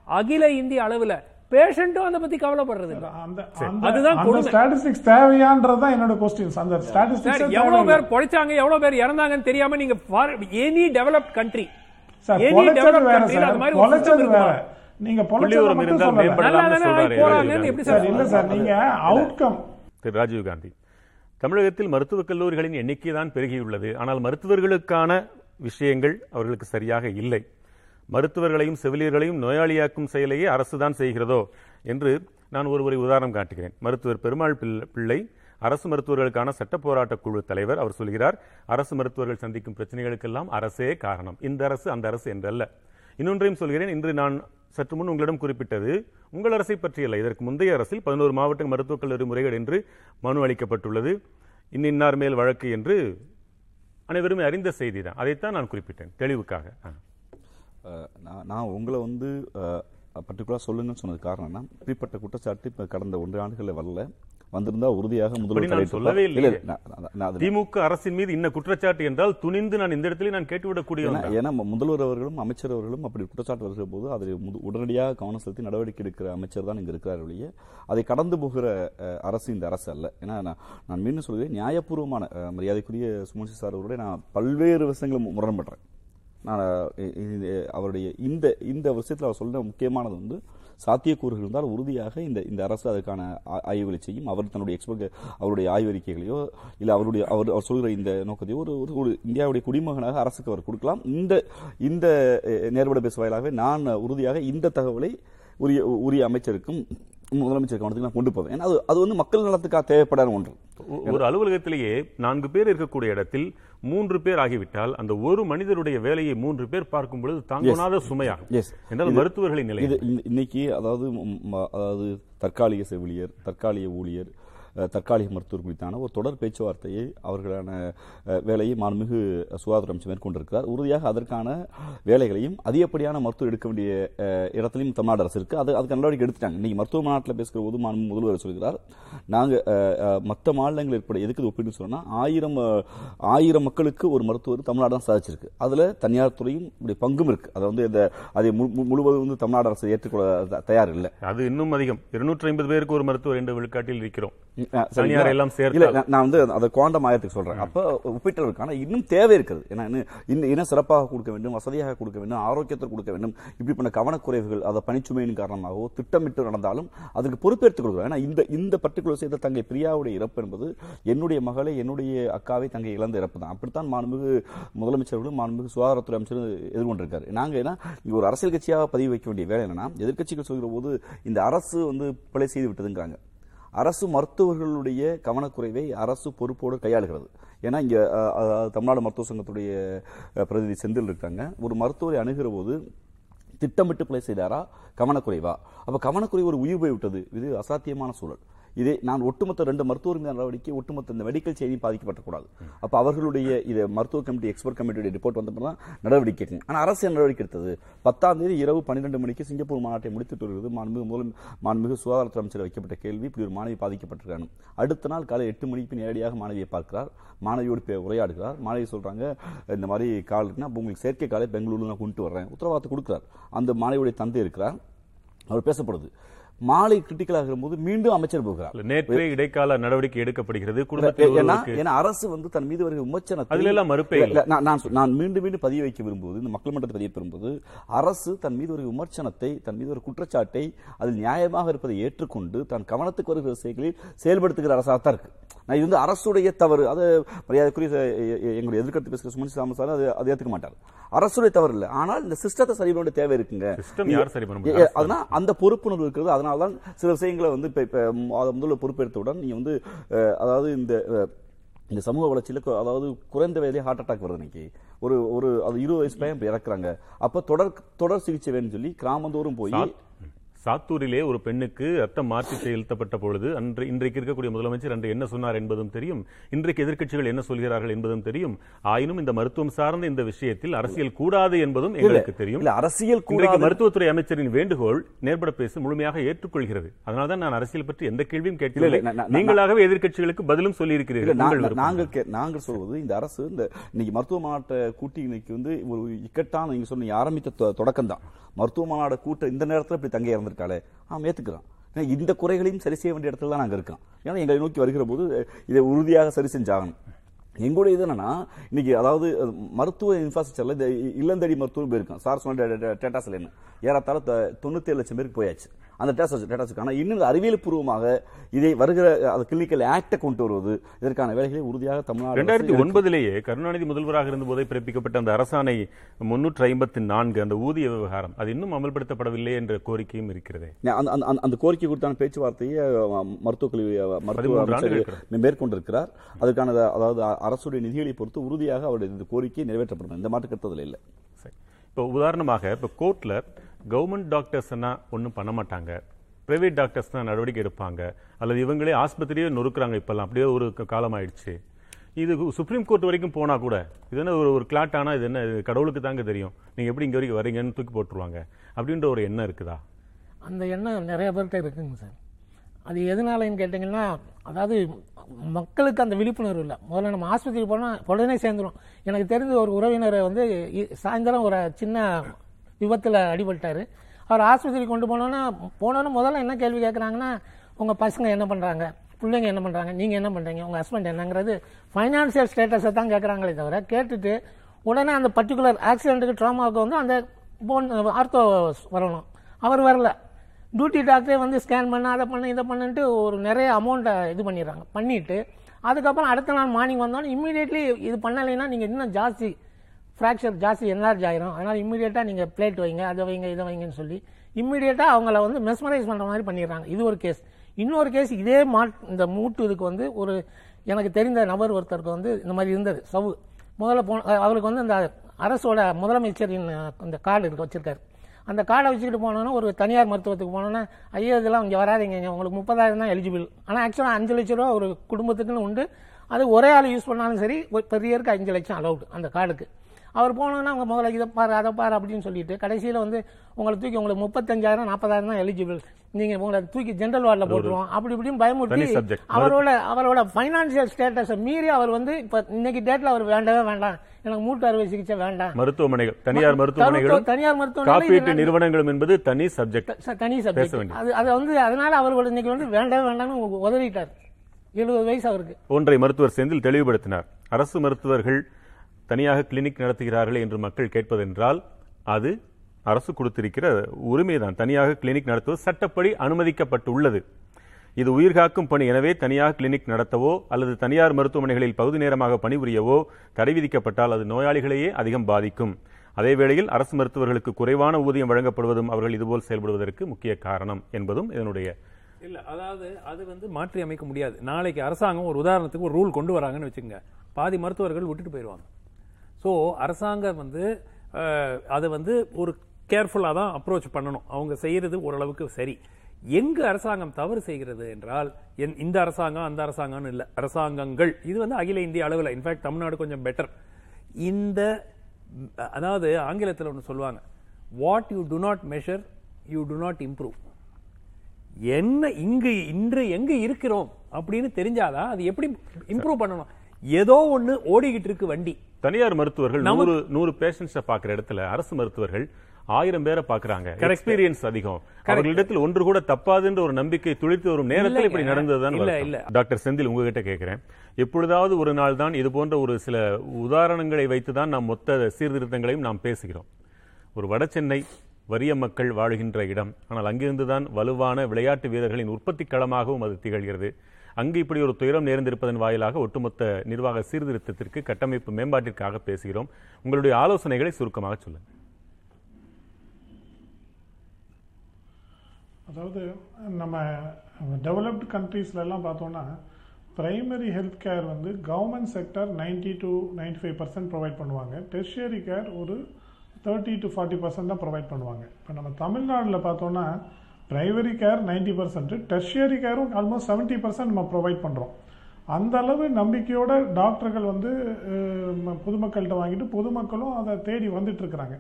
அகில இந்திய அளவுல பேஷண்ட்டும் அதை பத்தி கவலைப்படுறது இல்ல. அந்த அதுதான். ஸ்டாட்டிஸ்டிக்ஸ் தேவையான்றதுதான் என்னோட கொஸ்டின்ஸ் அந்த ஸ்டாட்டிஸ்டிக்ஸ் எவ்வளவு பேர் பொழைச்சாங்க எவ்வளவு பேர் இறந்தாங்கன்னு தெரியாம நீங்க any developed country sir any developed sir. அது மாதிரி நீங்க மட்டும் இருந்தால் எப்படி. சார் இல்ல சார் நீங்க அவுட்கம் திரு ராஜீவ் காந்தி தமிழகத்தில் மருத்துவக் கல்லூரிகளின் எண்ணிக்கை தான் பெருகியுள்ளது. ஆனால் மருத்துவர்களுக்கான விஷயங்கள் அவர்களுக்கு சரியாக இல்லை. மருத்துவர்களையும் செவிலியர்களையும் நோயாளியாக்கும் செயலையே அரசுதான் செய்கிறதோ என்று நான் ஒருவரை உதாரணம் காட்டுகிறேன். மருத்துவர் பெருமாள் பிள்ளை- பிள்ளை அரசு மருத்துவர்களுக்கான சட்ட போராட்ட குழு தலைவர் அவர் சொல்கிறார் அரசு மருத்துவர்கள் சந்திக்கும் பிரச்சனைகளுக்கெல்லாம் அரசே காரணம். இந்த அரசு அந்த அரசு என்றல்ல. இன்னொன்றையும் சொல்கிறேன் இன்று நான் சற்று முன் உங்களிடம் குறிப்பிட்டது உங்கள் அரசை பற்றியல்ல. இதற்கு முந்தைய அரசில் பதினோரு மாவட்ட மருத்துவக் கல்லூரி முறைகள் என்று மனு அளிக்கப்பட்டுள்ளது. இன்னின்னார் மேல் வழக்கு என்று அனைவரும் அறிந்த செய்தி தான் அதைத்தான் நான் குறிப்பிட்டேன் தெளிவுக்காக. நான் நான் உங்களை வந்து பர்டிகுலராக சொல்லுங்கன்னு சொன்னது காரணம்னா இப்படிப்பட்ட குற்றச்சாட்டு இப்போ கடந்த ஒன்று ஆண்டுகளில் வரல. வந்திருந்தா உறுதியாக முதல்வர். சொல்லவே இல்ல, அது- திமுக அரசின் மீது இன்ன குற்றச்சாட்டு என்றால் துணிந்து நான் இந்த இடத்துல நான் கேட்டுவிடக்கூடியவன் ஏன்னா முதல்வர் அவர்களும் அமைச்சர் அவர்களும் அப்படி குற்றச்சாட்டு வருகிற போது முது- உடனடியாக கவனம் செலுத்தி நடவடிக்கை எடுக்கிற அமைச்சர் தான் இங்க இருக்கிறார் ஒழிய அதை கடந்து போகிற அரசு இந்த அரசு அல்ல. ஏன்னா நான் மீண்டும் சொல்கிறேன் நியாயபூர்வமான மரியாதைக்குரிய சுமன்சி சார் அவருடைய நான் பல்வேறு விஷயங்களை மு- முரண்படுறேன். நான் அவருடைய இந்த இந்த விஷயத்தில் அவர் சொல்ற முக்கியமானது வந்து சாத்தியக்கூறுகள் இருந்தால் உறுதியாக இந்த இந்த அரசு அதற்கான ஆ- ஆய்வுகளை செய்யும். அவர் தன்னுடைய எக்ஸ்பர்ட் அவருடைய ஆய்வறிக்கைகளையோ இல்லை அவருடைய அவர் அவர் சொல்கிற இந்த நோக்கத்தையோ ஒரு ஒரு- ஒரு இந்தியாவுடைய குடிமகனாக அரசுக்கு அவர் கொடுக்கலாம். இந்த இந்த அஹ், நேர்பட பேசு வாயிலாகவே நான் உறுதியாக இந்த தகவலை உரிய உரிய அமைச்சருக்கும் முதலமைச்சர் கவனத்துக்கு நான் கொண்டு போவேன். ஏன்னா அது அது வந்து மக்கள் நலத்துக்காக தேவைப்படாத ஒன்று. ஒரு அலுவலகத்திலேயே நான்கு பேர் இருக்கக்கூடிய இடத்தில் மூன்று பேர் ஆகிவிட்டால் அந்த ஒரு மனிதருடைய வேலையை மூன்று பேர் பார்க்கும் பொழுது தாங்கொணாத சுமையாகும். என்றால் மருத்துவர்களின் நிலை இது இன்னைக்கு அதாவது அதாவது தற்காலிக செவிலியர் தற்காலிக ஊழியர் தற்காலிக மருத்துவர் குறித்தான ஒரு தொடர் பேச்சுவார்த்தையை அவர்களான வேலையை மாண்புமிகு சுகாதார அமைச்சர் மேற்கொண்டிருக்கிறார். உறுதியாக அதற்கான வேலைகளையும் அதிகப்படியான மருத்துவர் எடுக்க வேண்டிய இடத்திலையும் தமிழ்நாடு அரசு இருக்கு. அது அதுக்கு நடவடிக்கை எடுத்துட்டாங்க. இன்னைக்கு மருத்துவ மாநாட்டில் பேசுகிற போது மாண்பு முதல்வர் சொல்கிறார் நாங்கள் மற்ற மாநிலங்கள் ஏற்பட எதுக்கு இது ஒப்பிட்டு ஆயிரம் ஆயிரம் மக்களுக்கு ஒரு மருத்துவர் தமிழ்நாடு தான் சாதிச்சிருக்கு. அதில் தனியார் துறையும் இப்படி பங்கும் இருக்கு. அதை வந்து இந்த அதை மு- மு- முழுவதும் வந்து தமிழ்நாடு அரசு ஏற்றுக்கொள்ள த- தயார் இல்லை அது இன்னும் அதிகம். இருநூற்றி ஐம்பது பேருக்கு ஒரு மருத்துவர் என்று விழுக்காட்டில் இருக்கிறோம். தனியார் எல்லாம் சேர்த்தால். இல்ல நான் வந்து அதை குவாண்டம் ஆயத்துக்கு சொல்றேன். அப்ப ஒப்பீட்டலுக்கான இன்னும் தேவை இருக்குது. ஏன்னா இன்னும் இன்னும் சிறப்பாக கொடுக்க வேண்டும் வசதியாக கொடுக்க வேண்டும் ஆரோக்கியத்தை கொடுக்க வேண்டும். இப்படி பண்ண கவனக்குறைவுகள் அதை பணிச்சுமையின் காரணமாகவோ திட்டமிட்டு நடந்தாலும் அதுக்கு பொறுப்பேற்றுக் கொடுக்குறோம் ஏன்னா இந்த இந்த பர்டிகுலர் செய்த தங்கை பிரியாவுடைய இறப்பு என்பது என்னுடைய மகளை என்னுடைய அக்காவை தங்கை இழந்த இறப்பு தான். அப்படித்தான் மாண்புமிகு முதலமைச்சர்களும் மாண்புமிகு சுகாதாரத்துறை அமைச்சரும் எதிர்கொண்டிருக்காரு. நாங்க ஏன்னா இங்க ஒரு அரசியல் கட்சியாக பதிவு வைக்க வேண்டிய வேலை என்னன்னா எதிர்க்கட்சிகள் சொல்கிற போது இந்த அரசு வந்து பிழை செய்து விட்டதுங்கிறாங்க. அரசு மருத்துவர்களுடைய கவனக்குறைவை அரசு பொறுப்போடு கையாளுகிறது. ஏன்னா இங்கே தமிழ்நாடு மருத்துவ சங்கத்துடைய பிரதிநிதி செந்தில் இருக்காங்க. ஒரு மருத்துவரை அணுகிற போது திட்டமிட்டு பிள்ளை செய்தாரா? கவனக்குறைவா? அப்போ கவனக்குறைவு ஒரு உயிர் போய் விட்டது இது அசாத்தியமான சூழல். இதே நான் ஒட்டுமொத்த ரெண்டு மருத்துவர் மீதான நடவடிக்கை ஒட்டுமொத்த இந்த மெடிக்கல் செய்தி பாதிக்கப்படக்கூடாது. அப்ப அவர்களுடைய இது மருத்துவ கமிட்டி எக்ஸ்பர்ட் கமிட்டியுடைய ரிப்போர்ட் வந்தப்போ தான் நடவடிக்கை எடுக்கணும். ஆனா அரசு நடவடிக்கை எடுத்தது? பத்தாம் தேதி இரவு பன்னிரெண்டு மணிக்கு சிங்கப்பூர் மாநாட்டை முடித்துட்டு வருகிறது மாண்புமிகு முதல் மாண்புமிகு சுகாதாரத்துறை அமைச்சர் வைக்கப்பட்ட கேள்வி. இப்படி ஒரு மாணவி பாதிக்கப்பட்டிருக்காங்க அடுத்த நாள் காலை எட்டு மணிக்கு நேரடியாக மாணவியை பார்க்கிறார். மாணவியோடு பே- உரையாடுகிறார். மாணவி சொல்றாங்க இந்த மாதிரி கால் இருக்குன்னா உங்களுக்கு செயற்கை காலை பெங்களூர்ல நான் கொண்டு வர்றேன். உத்தரவாதத்தை கொடுக்குறார். அந்த மாணவியுடைய தந்தை இருக்கிறார். அவர் பேசப்படுது. மாலை கிரிட்டிக்கல் ஆகிற போது மீண்டும் அமைச்சர் போகிறார். நேற்றே இடைக்கால நடவடிக்கை எடுக்கப்படுகிறது ஏன்னா அரசு வந்து தன் மீது வருகிற விமர்சனத்தை அதுல எல்லாம் மறுப்பே நான் நான் மீண்டும் மீண்டும் பதிய வைக்க விரும்புவது இந்த மக்கள் மன்றத்தை பதிய விரும்புவது அரசு தன் மீது ஒரு விமர்சனத்தை தன் மீது ஒரு குற்றச்சாட்டை அதில் நியாயமாக இருப்பதை ஏற்றுக்கொண்டு தன் கவனத்துக்கு வருகிற செயல்களில் செயல்படுத்துகிற அரசாக தான் இருக்கு. நான் இது வந்து அரசுடைய தவறு. அது மரியாதைக்குரிய எங்களுடைய எதிர்கருத்து பேசுகிற சுமன் சாமி சார் அது அதை ஏற்றுக்க மாட்டார். அரசுடைய தவறு இல்லை. ஆனால் இந்த சிஸ்டத்தை சரி பண்ண தேவை இருக்குங்க. அதனால் அந்த பொறுப்புணர்வு இருக்கிறது. அதனால தான் சில விஷயங்களை வந்து இப்ப முதல்ல பொறுப்பெடுத்தவுடன் நீங்க வந்து அதாவது இந்த இந்த சமூக வளர்ச்சியில அதாவது குறைந்த வயதிலே ஹார்ட் அட்டாக் வருது இன்னைக்கு. ஒரு ஒரு அது இருபது வயசு பையன் இறக்குறாங்க. அப்ப தொடர் தொடர் சிகிச்சை வேணும்னு சொல்லி கிராமந்தோறும் போய் சாத்தூரிலே ஒரு பெண்ணுக்கு ரத்தம் மாற்றி செலுத்தப்பட்ட பொழுது அன்று இன்றைக்கு இருக்கக்கூடிய முதலமைச்சர் அன்று என்ன சொன்னார் என்பதும் தெரியும். இன்றைக்கு எதிர்க்கட்சிகள் என்ன சொல்கிறார்கள் என்பதும் தெரியும். ஆயினும் இந்த மருத்துவம் சார்ந்த இந்த விஷயத்தில் அரசியல் கூடாது என்பதும் எங்களுக்கு தெரியும். இல்ல அரசியல் மருத்துவத்துறை அமைச்சரின் வேண்டுகோள் நேர்பட பேச முழுமையாக ஏற்றுக்கொள்கிறது. அதனால்தான் நான் அரசியல் பற்றி எந்த கேள்வியும் கேட்கவில்லை. நீங்களாகவே எதிர்க்கட்சிகளுக்கு பதிலும் சொல்லி இருக்கிறீர்கள். நாங்கள் நாங்கள் சொல்வது இந்த அரசு இந்த இன்னைக்கு மருத்துவ மாநாட்டை கூட்டி இன்னைக்கு வந்து ஒரு இக்கட்டான நீங்க சொன்னீங்க ஆரம்பித்த தொடக்கம் தான் மருத்துவ மாநாட கூட்ட இந்த நேரத்துல இப்படி தங்க இறந்திருக்காளே அவன் ஏற்றுக்கிறான் ஏன்னா இந்த குறைகளையும் சரி செய்ய வேண்டிய இடத்துல தான் நாங்கள் இருக்கோம். ஏன்னா எங்களை நோக்கி வருகிற போது இதை உறுதியாக சரி செஞ்சாகணும். எங்களுடைய இது என்னன்னா இன்னைக்கு அதாவது மருத்துவ இன்ஃப்ராஸ்ட்ரக்சர்ல இந்த இல்லந்தடி மருத்துவம் போயிருக்கான். சார் சொன்ன டேட்டாஸ்ல என்ன? ஏறத்தாழ தொண்ணூத்தி ஏழு லட்சம் பேருக்கு போயாச்சு. அந்த டேட்டாஸ் டேட்டாஸ் ஆனால் இன்னும் அறிவியல் பூர்வமாக இதை வருகிற அது கிளினிக்கல் ஆக்டை கொண்டு வருவது இதற்கான வேலைகளை உறுதியாக தமிழ்நாடு ரெண்டாயிரத்தி. ஒன்பதிலேயே கருணாநிதி முதல்வராக இருந்த போதே பிறப்பிக்கப்பட்ட அந்த அரசாணை முன்னூற்றி ஐம்பத்தி நான்கு அந்த ஊதிய விவகாரம் அது இன்னும் அமல்படுத்தப்படவில்லை என்ற கோரிக்கையும் இருக்கிறதே. அந்த- அந்த- அந்த- அந்த கோரிக்கை குறித்தான பேச்சுவார்த்தையை மருத்துவக் கல்வி மருத்துவ மேற்கொண்டிருக்கிறார் அதுக்கான அதாவது அரசுடைய நிதிகளை பொறுத்து உறுதியாக அவருடைய இந்த கோரிக்கை நிறைவேற்றப்படும் இந்த மாற்று கருத்துதல் இல்லை. இப்போ உதாரணமாக இப்போ கோர்ட்ல கவர்மெண்ட் டாக்டர்ஸ் ஒன்றும் பண்ண மாட்டாங்க. பிரைவேட் டாக்டர்ஸ் தான் நடவடிக்கை எடுப்பாங்க. அல்லது இவங்களே ஆஸ்பத்திரியே நொறுக்குறாங்க இப்போல்லாம். அப்படியே ஒரு காலம் ஆயிடுச்சு இது சுப்ரீம் கோர்ட் வரைக்கும் போனால் கூட இது என்ன ஒரு ஒரு கிளாட்டானா இது என்ன இது கடவுளுக்கு தாங்க தெரியும். நீங்கள் எப்படி இங்கே வரைக்கும் வரீங்கன்னு தூக்கி போட்டுருவாங்க. அப்படின்ற ஒரு எண்ணம் இருக்குதா? அந்த எண்ணம் நிறைய பேர்கிட்ட இருக்குங்க சார். அது எதனாலன்னு கேட்டிங்கன்னா அதாவது மக்களுக்கு அந்த விழிப்புணர்வு இல்லை. முதல்ல நம்ம ஆஸ்பத்திரி போனால் உடனே சேர்ந்துடும் எனக்கு தெரிஞ்ச ஒரு உறவினரை வந்து இ- சாயந்தரம் ஒரு சின்ன விபத்தில் அடிபட்டார் அவர் ஆஸ்பத்திரி கொண்டு போனோன்னா போனோன்னு முதல்ல என்ன கேள்வி கேட்குறாங்கன்னா உங்கள் பசங்க என்ன பண்ணுறாங்க பிள்ளைங்க என்ன பண்ணுறாங்க நீங்கள் என்ன பண்ணுறீங்க உங்கள் ஹஸ்பண்ட் என்னங்கிறது ஃபைனான்சியல் ஸ்டேட்டஸை தான் கேட்குறாங்களே தவிர கேட்டுட்டு உடனே அந்த பர்டிகுலர் ஆக்சிடென்ட்டுக்கு ட்ராமாவுக்கு வந்து அந்த போன் ஆர்த்தோ வரணும். அவர் வரல. டியூட்டி டாக்டரே வந்து ஸ்கேன் பண்ண அதை பண்ண இதை பண்ணுன்ட்டு ஒரு நிறைய அமௌண்ட்டை இது பண்ணிடுறாங்க. பண்ணிவிட்டு அதுக்கப்புறம் அடுத்த நாள் மார்னிங் வந்தோன்னே இம்மீடியட்லி இது பண்ணலைன்னா நீங்கள் இன்னும் ஜாஸ்தி ஃப்ராக்சர் ஜாஸ்தி என்லார்ஜ் ஆயிரும். அதனால் இம்மீடியட்டாக நீங்கள் பிளேட் வைங்க அதை வைங்க இதை வைங்கன்னு சொல்லி இம்மீடியட்டாக அவங்கள வந்து மெஸ்மரைஸ் பண்ணுற மாதிரி பண்ணிடுறாங்க. இது ஒரு கேஸ் இன்னொரு கேஸ் இதே மாட் இந்த மூட்டு இதுக்கு வந்து ஒரு எனக்கு தெரிந்த நபர் ஒருத்தருக்கு வந்து இந்த மாதிரி இருந்தது. சவு முதல்ல போன அவருக்கு வந்து இந்த அரசோட முதலமைச்சரின் அந்த கார்டு இருக்கு வச்சிருக்காரு. அந்த கார்டை வச்சுக்கிட்டு போனோன்னா ஒரு தனியார் மருத்துவத்துக்கு போனோன்னா ஐயோ இதெல்லாம் இங்கே வராதிங்க உங்களுக்கு முப்பதாயிரம் தான் எலிஜிபிள் ஆனால் ஆக்சுவலாக அஞ்சு லட்ச ரூபா ஒரு குடும்பத்துக்குன்னு உண்டு. அது ஒரே ஆள் யூஸ் பண்ணாலும் சரி ஒரு பெரியருக்கு அஞ்சு லட்சம் அலௌடு அந்த கார்டுக்கு. அவர் போனோன்னா அவங்க முதல்ல இதை பாரு அதை பாரு அப்படின்னு சொல்லிட்டு கடைசியில் வந்து உங்களை தூக்கி உங்களுக்கு முப்பத்தஞ்சாயிரம் நாற்பதாயிரம் தான் எலிஜிபிள் நீங்க உங்களை தூக்கி ஜென்ரல் வார்டில் போட்டுருவோம். அப்படி இப்படின்னு பயமுறுத்தி. அவரோட அவரோட ஃபைனான்சியல் ஸ்டேட்டஸை மீறி அவர் வந்து இப்போ இன்னைக்கு டேட்ல அவர் வேண்டவே வேண்டாம். எனக்கு மூட்டு அறுவை சிகிச்சை வேண்டாம். மருத்துவமனைகள் தனியார் மருத்துவமனைகளும் தனியார் மருத்துவமனைகள் காப்பீட்டு இது நிறுவனங்களும் என்பது தனி சப்ஜெக்ட் தனி சப்ஜெக்ட். அது அது வந்து அதனால அவர்கள் இன்னைக்கு வந்து வேண்டவே வேண்டாம்னு உ- உதறிட்டார் எழுபது வயசு அவருக்கு. ஒன்றை மருத்துவர் செந்தில் தெளிவுபடுத்தினார். அரசு மருத்துவர்கள் தனியாக கிளினிக் நடத்துகிறார்கள் என்று மக்கள் கேட்பதென்றால் அது அரசு கொடுத்திருக்கிற உரிமைதான். தனியாக கிளினிக் நடத்துவது சட்டப்படி அனுமதிக்கப்பட்டுள்ளது. இது உயிர்காக்கும் பணி. எனவே தனியாக கிளினிக் நடத்தவோ அல்லது தனியார் மருத்துவமனைகளில் பகுதி நேரமாக பணிபுரியவோ தடை விதிக்கப்பட்டால் அது நோயாளிகளையே அதிகம் பாதிக்கும். அதே வேளையில் அரசு மருத்துவர்களுக்கு குறைவான ஊதியம் வழங்கப்படுவதும் அவர்கள் இதுபோல் செயல்படுவதற்கு முக்கிய காரணம் என்பதும் இதனுடைய இல்ல அதாவது அது வந்து மாற்றி அமைக்க முடியாது. நாளைக்கு அரசாங்கம் ஒரு உதாரணத்துக்கு ஒரு ரூல் கொண்டு வராங்கன்னு வச்சுக்கோங்க. பாதி மருத்துவர்கள் விட்டுட்டு போயிடுவாங்க ஸோ அரசாங்கம் வந்து அதை வந்து ஒரு கேர்ஃபுல்லாக தான் அப்ரோச் பண்ணணும். அவங்க செய்கிறது ஓரளவுக்கு சரி. எங்கு அரசாங்கம் தவறு செய்கிறது என்றால் என்- இந்த அரசாங்கம் அந்த அரசாங்கம்னு இல்லை. அரசாங்கங்கள். இது வந்து அகில இந்திய அளவில். இன்ஃபேக்ட் தமிழ்நாடு கொஞ்சம் பெட்டர் இந்த அதாவது ஆங்கிலத்தில் ஒன்று சொல்லுவாங்க. What you do not measure you do not improve என்ன இங்கு இன்று எங்கே இருக்கிறோம் அப்படின்னு தெரிஞ்சாதான் அது எப்படி இம்ப்ரூவ் பண்ணணும்? ஏதோ ஒண்ணு ஓடிக்கிட்டு இருக்கு வண்டி. தனியார் மருத்துவர்கள் நூறு நூறு பேஷண்ட்ஸை பார்க்குற இடத்துல அரசு மருத்துவர்கள் ஆயிரம் பேரை பார்க்கறாங்க. எக்ஸ்பீரியன்ஸ் அதிகம். அவர்களிடத்தில் ஒன்று கூட தப்பாதுன்ற ஒரு நம்பிக்கை துளித்து வரும் நேரத்தில் இப்படி. நடந்ததுதான். டாக்டர் செந்தில் உங்ககிட்ட கேட்கிறேன். எப்பொழுதாவது ஒரு நாள் தான் இது போன்ற ஒரு சில உதாரணங்களை வைத்து தான் நாம் மொத்த சீர்திருத்தங்களையும் நாம் பேசுகிறோம். ஒரு வடசென்னை வறிய மக்கள் வாழுகின்ற இடம். ஆனால் அங்கிருந்து தான் வலுவான விளையாட்டு வீரர்களின் உற்பத்தி களமாகவும் அது திகழ்கிறது. அங்கு இப்படி ஒரு துயரம் நேர்ந்திருப்பதன் வாயிலாக ஒட்டுமொத்த நிர்வாக சீர்திருத்தத்திற்கு கட்டமைப்பு மேம்பாட்டிற்காக பேசுகிறோம். உங்களுடைய ஆலோசனைகளை சுருக்கமாக சொல்லுங்கள். அதாவது நம்ம டெவலப்டு கண்ட்ரீஸ்லாம் பார்த்தோம்னா பிரைமரி ஹெல்த் கேர் வந்து government sector 90 to 95% five percent provide பண்ணுவாங்க. டெர்ஷியரி கேர் ஒரு தேர்ட்டி டு ஃபார்ட்டி பர்சன்ட் தான் ப்ரொவைட் பண்ணுவாங்க. இப்போ நம்ம தமிழ்நாட்டில் பார்த்தோன்னா பிரைமரி கேர் 90% பர்சன்ட் டெர்ஷியரி கேரும் ஆல்மோஸ்ட் 70% பர்சன்ட் நம்ம ப்ரொவைட் பண்ணுறோம் அந்த அளவு நம்பிக்கையோட டாக்டர்கள் வந்து பொதுமக்கள்கிட்ட வாங்கிட்டு பொதுமக்களும் அதை தேடி வந்துட்டு இருக்கிறாங்க.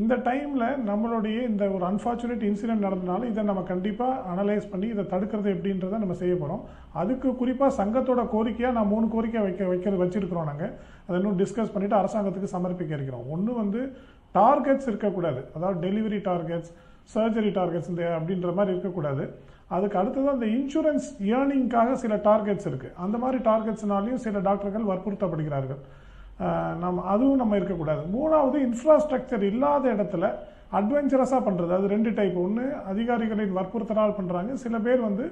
இந்த டைமில் நம்மளுடைய இந்த ஒரு அன்ஃபார்ச்சுனேட் இன்சிடென்ட் நடந்தனால இதை நம்ம கண்டிப்பாக அனலைஸ் பண்ணி இதை தடுக்கிறது எப்படின்றத நம்ம செய்ய போகிறோம் அதுக்கு குறிப்பாக சங்கத்தோட கோரிக்கையாக நான் மூணு கோரிக்கை வைக்க வைக்கிறது வச்சுருக்கிறோம் நாங்கள் அதை இன்னும் டிஸ்கஸ் பண்ணிவிட்டு அரசாங்கத்துக்கு சமர்ப்பிக்க இருக்கிறோம். ஒன்று வந்து டார்கெட்ஸ் இருக்கக்கூடாது. அதாவது டெலிவரி டார்கெட்ஸ் சர்ஜரி டார்கெட்ஸ் இந்த அப்படின்ற மாதிரி இருக்கக்கூடாது. அதுக்கு அடுத்தது அந்த இன்சூரன்ஸ் ஏர்னிங்காக சில டார்கெட்ஸ் இருக்குது அந்த மாதிரி டார்கெட்ஸ்னாலையும் சில டாக்டர்கள் வற்புறுத்தப்படுகிறார்கள். நம்ம அதுவும் நம்ம இருக்கக்கூடாது. மூணாவது இன்ஃப்ராஸ்ட்ரக்சர் இல்லாத இடத்துல அட்வென்ச்சரஸாக பண்ணுறது அது ரெண்டு டைப் ஒன்று அதிகாரிகளின் வற்புறுத்தலால் பண்ணுறாங்க சில பேர் வந்து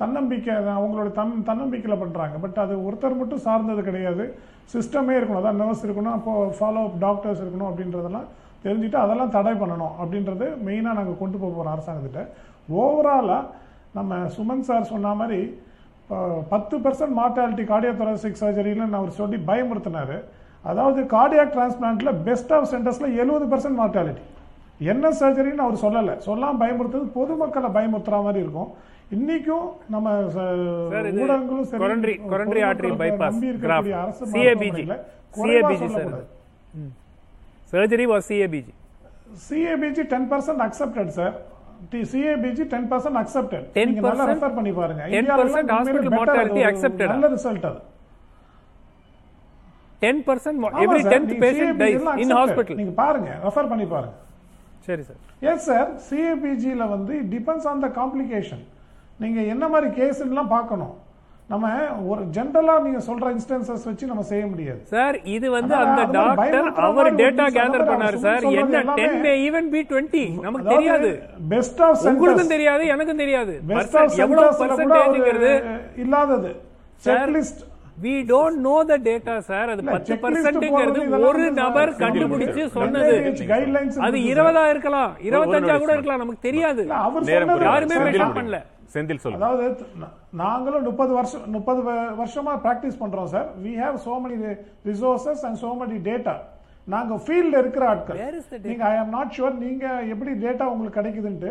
தன்னம்பிக்கை அவங்களோட தன் தன்னம்பிக்கையில் பண்ணுறாங்க பட் அது ஒருத்தர் மட்டும் சார்ந்தது கிடையாது. சிஸ்டமே இருக்கணும். அதான் நர்ஸ் இருக்கணும். அப்போ ஃபாலோ அப் டாக்டர்ஸ் இருக்கணும் அப்படின்றதெல்லாம் தெரிஞ்சுட்டு அதெல்லாம் தடை பண்ணணும் அப்படின்றது மெயினாக நாங்கள் கொண்டு போக போகிறோம் அரசாங்கத்திட்ட. ஓவராலாக நம்ம சுமன் சார் சொன்ன மாதிரி பத்து பர்சன்ட் மார்டாலிட்டி கார்டியோதொராசிக் சர்ஜரியில் நான் அவர் சொல்லி பயமுறுத்தினாரு. அதாவது கார்டியாக் டிரான்ஸ்பிளான்ட்ல பெஸ்ட் ஆஃப் சென்டர்ஸ்ல எழுபது பர்சன்ட் மார்டாலிட்டி என்ன சர்ஜரின்னு அவர் சொல்லலை. சொல்லாம பயமுறுத்துறது பொதுமக்களை பயமுறுத்துற மாதிரி இருக்கும். இன்னைக்கும் நம்ம ஊடகங்களும் சரி, நம்பி இருக்கக்கூடிய அரசு surgery was CABG CABG ten percent accepted sir CABG ten percent accepted 10% நீங்க நல்லா ரெஃபர் பண்ணி பாருங்க. 10% இந்தியாவுல எல்லாம் hospital உண்மையிலே better mortality அது ஒரு accepted. நல்ல ரிசல்ட் அது. Ten percent every tenth CABG dies in. Hospital நீங்க பாருங்க ரெஃபர் பண்ணி பாருங்க. சரி சார் எஸ் சார் சிஏபிஜியில் வந்து டிபெண்ட்ஸ் ஆன் த காம்ப்ளிகேஷன் நீங்கள் என்ன மாதிரி கேஸ்லாம் பார்க்கணும். நம்ம ஒரு ஜென்ரலாக நீங்கள் சொல்கிற இன்ஸ்டன்சஸ் வச்சு நம்ம செய்ய முடியாது. சார் இது வந்து அந்த டாக்டர் அவர் டேட்டா கேதர் பண்ணாரு சார் என்ன எல்லாமே- ten may even be twenty நமக்கு தெரியாது. பெஸ்ட் ஆஃப் உங்களுக்கும் தெரியாது எனக்கும் தெரியாது. பெஸ்ட் ஆஃப் எவ்வளவு பர்சன்டேஜ்ங்கிறது இல்லாதது. Checklist we don't know the data sir அது பத்து பர்சன்ட்ங்கிறது ஒரு நபர் கண்டுபிடிச்சு சொன்னது. அது இருபதா இருக்கலாம் இருபத்தஞ்சா கூட. இருக்கலாம் நமக்கு தெரியாது. யாருமே செந்தில் பண்ணல. செந்தில் சொல்லுங்க. அதாவது நாங்களும் முப்பது வருஷம் முப்பது வருஷமா பிராக்டிஸ் பண்றோம் sir. We have so many resources and so many data நாங்க ஃபீல்ட்ல இருக்கிற ஆட்கள். Where is the data? நீங்க ஐ அம் நாட் ஷுவர் நீங்க எப்படி டேட்டா உங்களுக்கு கிடைக்குதுன்ட்டு.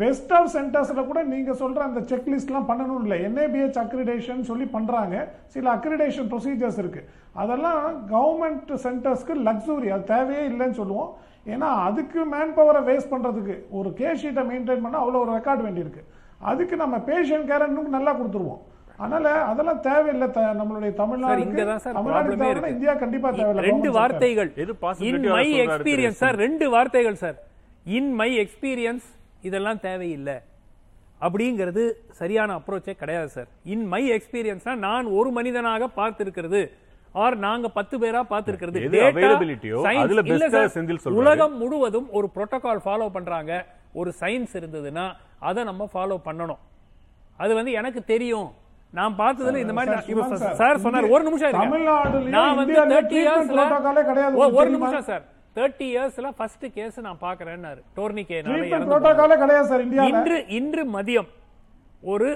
பெஸ்ட் ஆஃப் சென்டர்ஸ்ல கூட நீங்க சொல்ற அந்த செக் லிஸ்ட்லாம் பண்ணணும் இல்லை. என்ஏபிஹெச் அக்ரிடேஷன் சொல்லி பண்றாங்க. சில அக்ரிடேஷன் ப்ரொசீஜர்ஸ் இருக்கு. அதெல்லாம் கவர்மெண்ட் சென்டர்ஸ்க்கு லக்ஸுரி அது தேவையே இல்லைன்னு சொல்லுவோம். ஏன்னா அதுக்கு மேன் பவரை வேஸ்ட் பண்றதுக்கு ஒரு கேஸ் ஷீட்டை மெயின்டைன் பண்ண அவ்வளோ ஒரு ரெக்கார்ட் வேண்டியிருக்கு. அதுக்கு நம்ம பேஷண்ட் கேர் இன்னும் நல்லா கொடுத்துருவோம். அதனால அதெல்லாம் தேவையில்லை. நம்மளுடைய தமிழ்நாடு இங்கதான் சார் தமிழ்நாடு ப்ராப்ளமே தேவைன்னா இருக்கு. இந்தியா கண்டிப்பா தேவையில்லை. ரெண்டு. வார்த்தைகள். எது மை எக்ஸ்பீரியன்ஸ் சார் ரெண்டு வார்த்தைகள் சார். இன் மை எக்ஸ்பீரியன்ஸ் இதெல்லாம் தேவையில்லை. அப்படிங்கிறது சரியான அப்ரோச்சே கிடையாது சார். இன் மை எக்ஸ்பீரியன்ஸ்னா நான் ஒரு மனிதனாக பார்த்திருக்கிறது ஆர் நாங்க பத்து பேரா பார்த்திருக்கிறது. உலகம் முழுவதும் ஒரு புரோட்டோகால் ஃபாலோ பண்றாங்க. ஒரு சயின்ஸ் இருந்ததுன்னா அதை நம்ம ஃபாலோ பண்ணணும். அது வந்து எனக்கு தெரியும். நான் பார்த்ததுல இந்த மாதிரி சார், சொன்னார் ஒரு நிமிஷம் நான் வந்து இந்தியாலயும் 30 treatment இயர்ஸ்ல ஒரு? நிமிஷம் சார். 30 இயர்ஸ்ல ஃபர்ஸ்ட் கேஸ் நான் பார்க்கறேன்னாரு டோர்னிகே கிடையாது சார் இன்று இன்று மதியம் ஒரு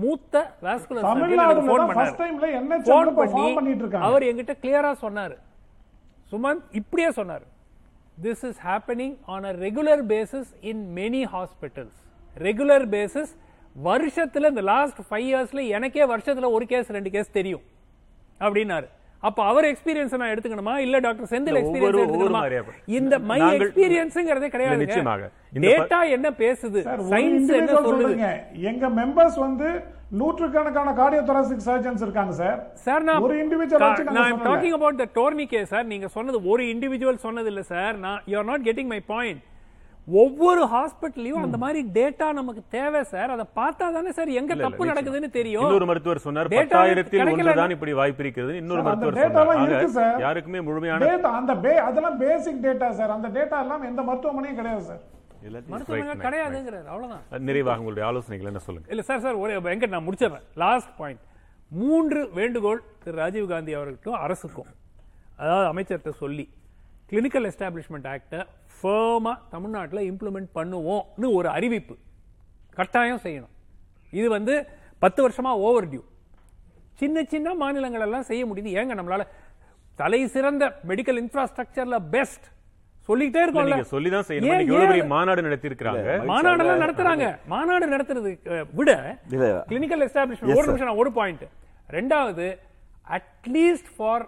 மூத்த வாஸ்குலர். அவர் என்கிட்ட கிளியரா சொன்னாரு. சுமந்த் இப்படியே சொன்னார். This is happening on a regular basis in many hospitals regular basis வருஷத்துல இந்த லாஸ்ட் ஃபைவ் இயர்ஸ்ல எனக்கே வருஷத்துல ஒரு கேஸ் ரெண்டு கேஸ் தெரியும். அப்படின்னாரு. அப்ப அவர் எக்ஸ்பீரியன்ஸ் நான் எடுத்துக்கணுமா? இல்ல டாக்டர் செந்தில் எக்ஸ்பீரியன்ஸ் எடுத்துக்கணுமா? இந்த மை எக்ஸ்பீரியன்ஸ்ங்கிறதே கிடையாது நிச்சயமாக. டேட்டா என்ன பேசுது? சயின்ஸ் என்ன சொல்றீங்க. எங்க மெம்பர்ஸ் வந்து நூற்றுக்கணக்கான கார்டியோதொராசிக் சர்ஜன்ஸ் இருக்காங்க சார் சார் நான் ஒரு இண்டிவிஜுவல் நான். Talking about the tourniquet sir நீங்க சொன்னது ஒரு இண்டிவிஜுவல் சொன்னது இல்ல சார் நான் you are not getting my point ஒவ்வொரு ஹாஸ்பிட்டல்லையும் அந்த மாதிரி டேட்டா நமக்கு தேவை சார் அதை பார்த்தா தானே சார் எங்க தப்பு நடக்குதுன்னு தெரியும். இன்னொரு மருத்துவர் சொன்னார் பத்தாயிரத்தில். ஒன்றுதான் இப்படி வாய்ப்பு இருக்கிறது இன்னொரு மருத்துவர் சார். யாருக்குமே முழுமையான அந்த பே- அதெல்லாம் பேசிக் டேட்டா சார் அந்த டேட்டா எல்லாம் எந்த மருத்துவமனையும் கிடையாது சார் மருத்துவமனை right, கிடையாதுங்கிறார். அவ்வளவுதான். நிறைவாக உங்களுடைய ஆலோசனைகள் என்ன சொல்லுங்க? இல்ல சார் சார் ஒரு வெங்கட் நான் முடிச்சிடுறேன். லாஸ்ட் பாயிண்ட் மூன்று வேண்டுகோள் திரு ராஜீவ் காந்தி அவர்களுக்கும் அரசுக்கும். அதாவது அமைச்சர்கிட்ட சொல்லி கிளினிக்கல் எஸ்டாப்ளிஷ்மெண்ட் ஆக்டை ஃபேமா தமிழ்நாட்டில் இம்ப்ளிமெண்ட் பண்ணுவோம்னு ஒரு அறிவிப்பு கட்டாயம் செய்யணும். இது வந்து பத்து வருஷமா ஓவர் டியூ சின்ன சின்ன மாநிலங்கள் எல்லாம் செய்ய முடியுது. ஏங்க நம்மளால தலை சிறந்த மெடிக்கல் இன்ஃப்ராஸ்ட்ரக்சர்ல பெஸ்ட் சொல்லிட்டே இருக்கோம்ல. நீங்க சொல்லிதான் செய்யணும். மாநாடு நடத்தி இருக்காங்க மாநாடெல்லாம் நடத்துறாங்க. மாநாடு நடத்துறது விட. கிளினிக்கல் எஸ்டாப்ளிஷ்மெண்ட் ஒரு. நிமிஷம் ஒரு பாயிண்ட் ரெண்டாவது அட்லீஸ்ட் ஃபார்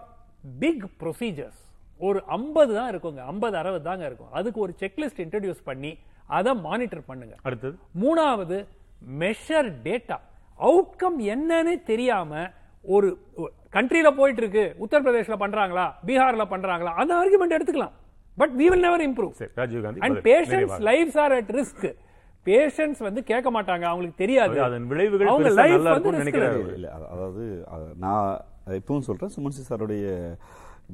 பிக் ப்ரொசீஜர்ஸ் ஒரு 50 தான் இருக்குங்க. 50 அறுபது தாங்க இருக்கும். அதுக்கு ஒரு செக்லிஸ்ட் இன்ட்ரடியூஸ் பண்ணி அதை மானிட்டர் பண்ணுங்க. அடுத்தது? மூணாவது மெஷர் டேட்டா அவுட்கம் என்னன்னு தெரியாம ஒரு கண்ட்ரில போயிட்டு இருக்கு. உத்தரப்பிரதேஷ்ல பண்றாங்களா? பீகார்ல பண்றாங்களா? அந்த ஆர்குமெண்ட் எடுத்துக்கலாம். But we will never improve. சரி ராஜீவ் காந்தி அண்ட் நிறைவாக. Lives are at risk patients வந்து கேட்க மாட்டாங்க அவங்களுக்கு தெரியாது. அதன் விளைவுகள் அவங்க நல்லா வந்து. இல்லை அதாவது நான் இப்பவும் சொல்றேன் சுமன்சி சாருடைய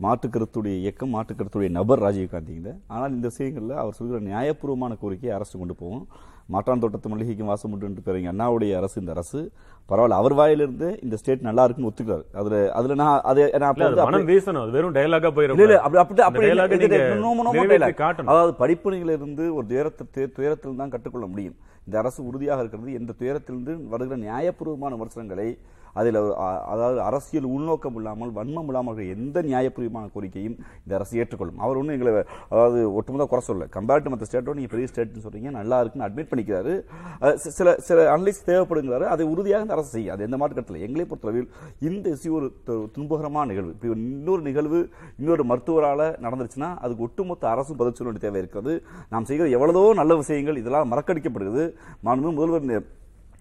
மாற்றுக் கருத்துடைய இயக்கம் மாற்றுக் கருத்துடைய நபர் ராஜீவ் காந்திங்க. ஆனால் இந்த விஷயங்களில் அவர் சொல்கிற நியாயபூர்வமான கோரிக்கையை அரசு கொண்டு போவோம் மாற்றான் தோட்டத்து மல்லிகைக்கும் வாசம் உண்டு பேருங்க அண்ணாவுடைய அரசு இந்த அரசு. பரவாயில்ல அவர் வாயிலிருந்து இந்த ஸ்டேட் நல்லா இருக்குன்னு ஒத்துக்கிறாரு. அதுல அதுல நான் அது நான் வீசணும். அது வெறும் டயலாகா இல்ல போயிடும் அப்படி அப்படி அப்படி. காட்டணும். அதாவது படிப்பணியில இருந்து ஒரு துயரத்தை துயரத்தில் தான் கற்றுக்கொள்ள முடியும். இந்த அரசு உறுதியாக இருக்கிறது. எந்த துயரத்திலிருந்து வருகிற நியாயபூர்வமான விமர்சனங்களை அதில் அதாவது அரசியல் உள்நோக்கம் இல்லாமல் வன்மம் இல்லாமல் எந்த நியாயபூர்வமான கோரிக்கையும் இந்த அரசு ஏற்றுக்கொள்ளும். அவர் ஒன்றும் எங்களை அதாவது ஒட்டுமொத்த குறை சொல்ல கம்பேர்ட் டு மற்ற ஸ்டேட்டோட நீங்கள் பெரிய ஸ்டேட்னு சொல்கிறீங்க நல்லா இருக்குன்னு அட்மிட் பண்ணிக்கிறாரு. சில சில அனலிஸ் தேவைப்படுங்கிறாரு அதை உறுதியாக இந்த அரசு செய்யும். அது எந்த மாற்றத்தில் கட்டத்தில் எங்களை பொறுத்தளவில் இந்த இசை ஒரு து- துன்பகரமான நிகழ்வு. இப்போ இன்னொரு நிகழ்வு இன்னொரு மருத்துவரால் நடந்துருச்சுன்னா அதுக்கு ஒட்டுமொத்த அரசும் பதில் சொல்ல வேண்டிய தேவை இருக்கிறது. நாம் செய்கிற எவ்வளவோ நல்ல விஷயங்கள் இதெல்லாம் மறக்கடிக்கப்படுகிறது. மாண்பு முதல்வர்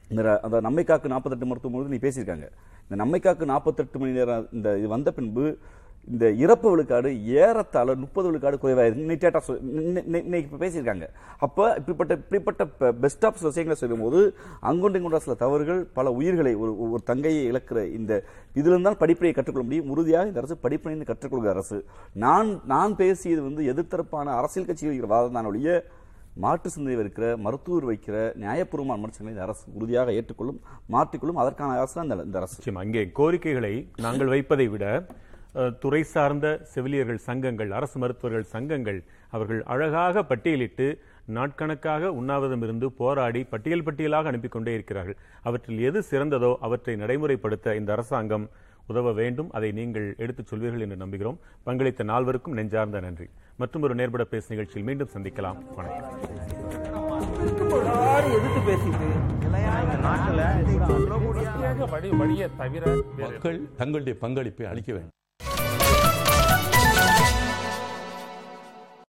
இந்த அந்த நம்மை காக்கு நாற்பத்தெட்டு மருத்துவம் பொழுது நீ பேசியிருக்காங்க. இந்த நம்மை காக்கு நாற்பத்தெட்டு மணி நேரம் இந்த இது வந்த பின்பு இந்த இறப்பு விழுக்காடு ஏறத்தாழ முப்பது விழுக்காடு குறைவாயிருக்கு இன்னைக்கு டேட்டா சொல்- இன்னைக்கு பேசியிருக்காங்க. அப்போ இப்படிப்பட்ட இப்படிப்பட்ட பெஸ்ட் ஆஃப் விஷயங்களை சொல்லும்போது அங்கொண்டு இங்குண்ட சில தவறுகள் பல உயிர்களை ஒரு ஒரு தங்கையை இழக்கிற இந்த இதுல இருந்தால் படிப்பையை கற்றுக்கொள்ள முடியும். உறுதியாக இந்த அரசு படிப்பினை கற்றுக்கொள்கிற அரசு. நான் நான் பேசியது வந்து எதிர்த்தரப்பான அரசியல் கட்சிகள் வாதம் தான் ஒழிய மாற்று சிந்தனை இருக்கிற மருத்துவர் வைக்கிற நியாயபூர்வமான விமர்சனங்களை இந்த அரசு உறுதியாக ஏற்றுக்கொள்ளும் மாற்றிக்கொள்ளும் அதற்கான அரசு தான் இந்த- அரசு. அங்கே கோரிக்கைகளை நாங்கள் வைப்பதை விட துறை சார்ந்த செவிலியர்கள் சங்கங்கள் அரசு மருத்துவர்கள் சங்கங்கள் அவர்கள் அழகாக பட்டியலிட்டு நாட்கணக்காக உண்ணாவிரதம் இருந்து போராடி பட்டியல் பட்டியலாக அனுப்பி கொண்டே இருக்கிறார்கள். அவற்றில் எது சிறந்ததோ அவற்றை நடைமுறைப்படுத்த இந்த அரசாங்கம் உதவ வேண்டும். அதை நீங்கள் எடுத்துச் சொல்வீர்கள் என்று நம்புகிறோம். பங்களித்த நால்வருக்கும் நெஞ்சார்ந்த நன்றி. மற்றும் ஒரு நேர்பட பேசு நிகழ்ச்சியில் மீண்டும் சந்திக்கலாம். வணக்கம். தவிர மக்கள் தங்களுடைய பங்களிப்பை அளிக்க வேண்டும்.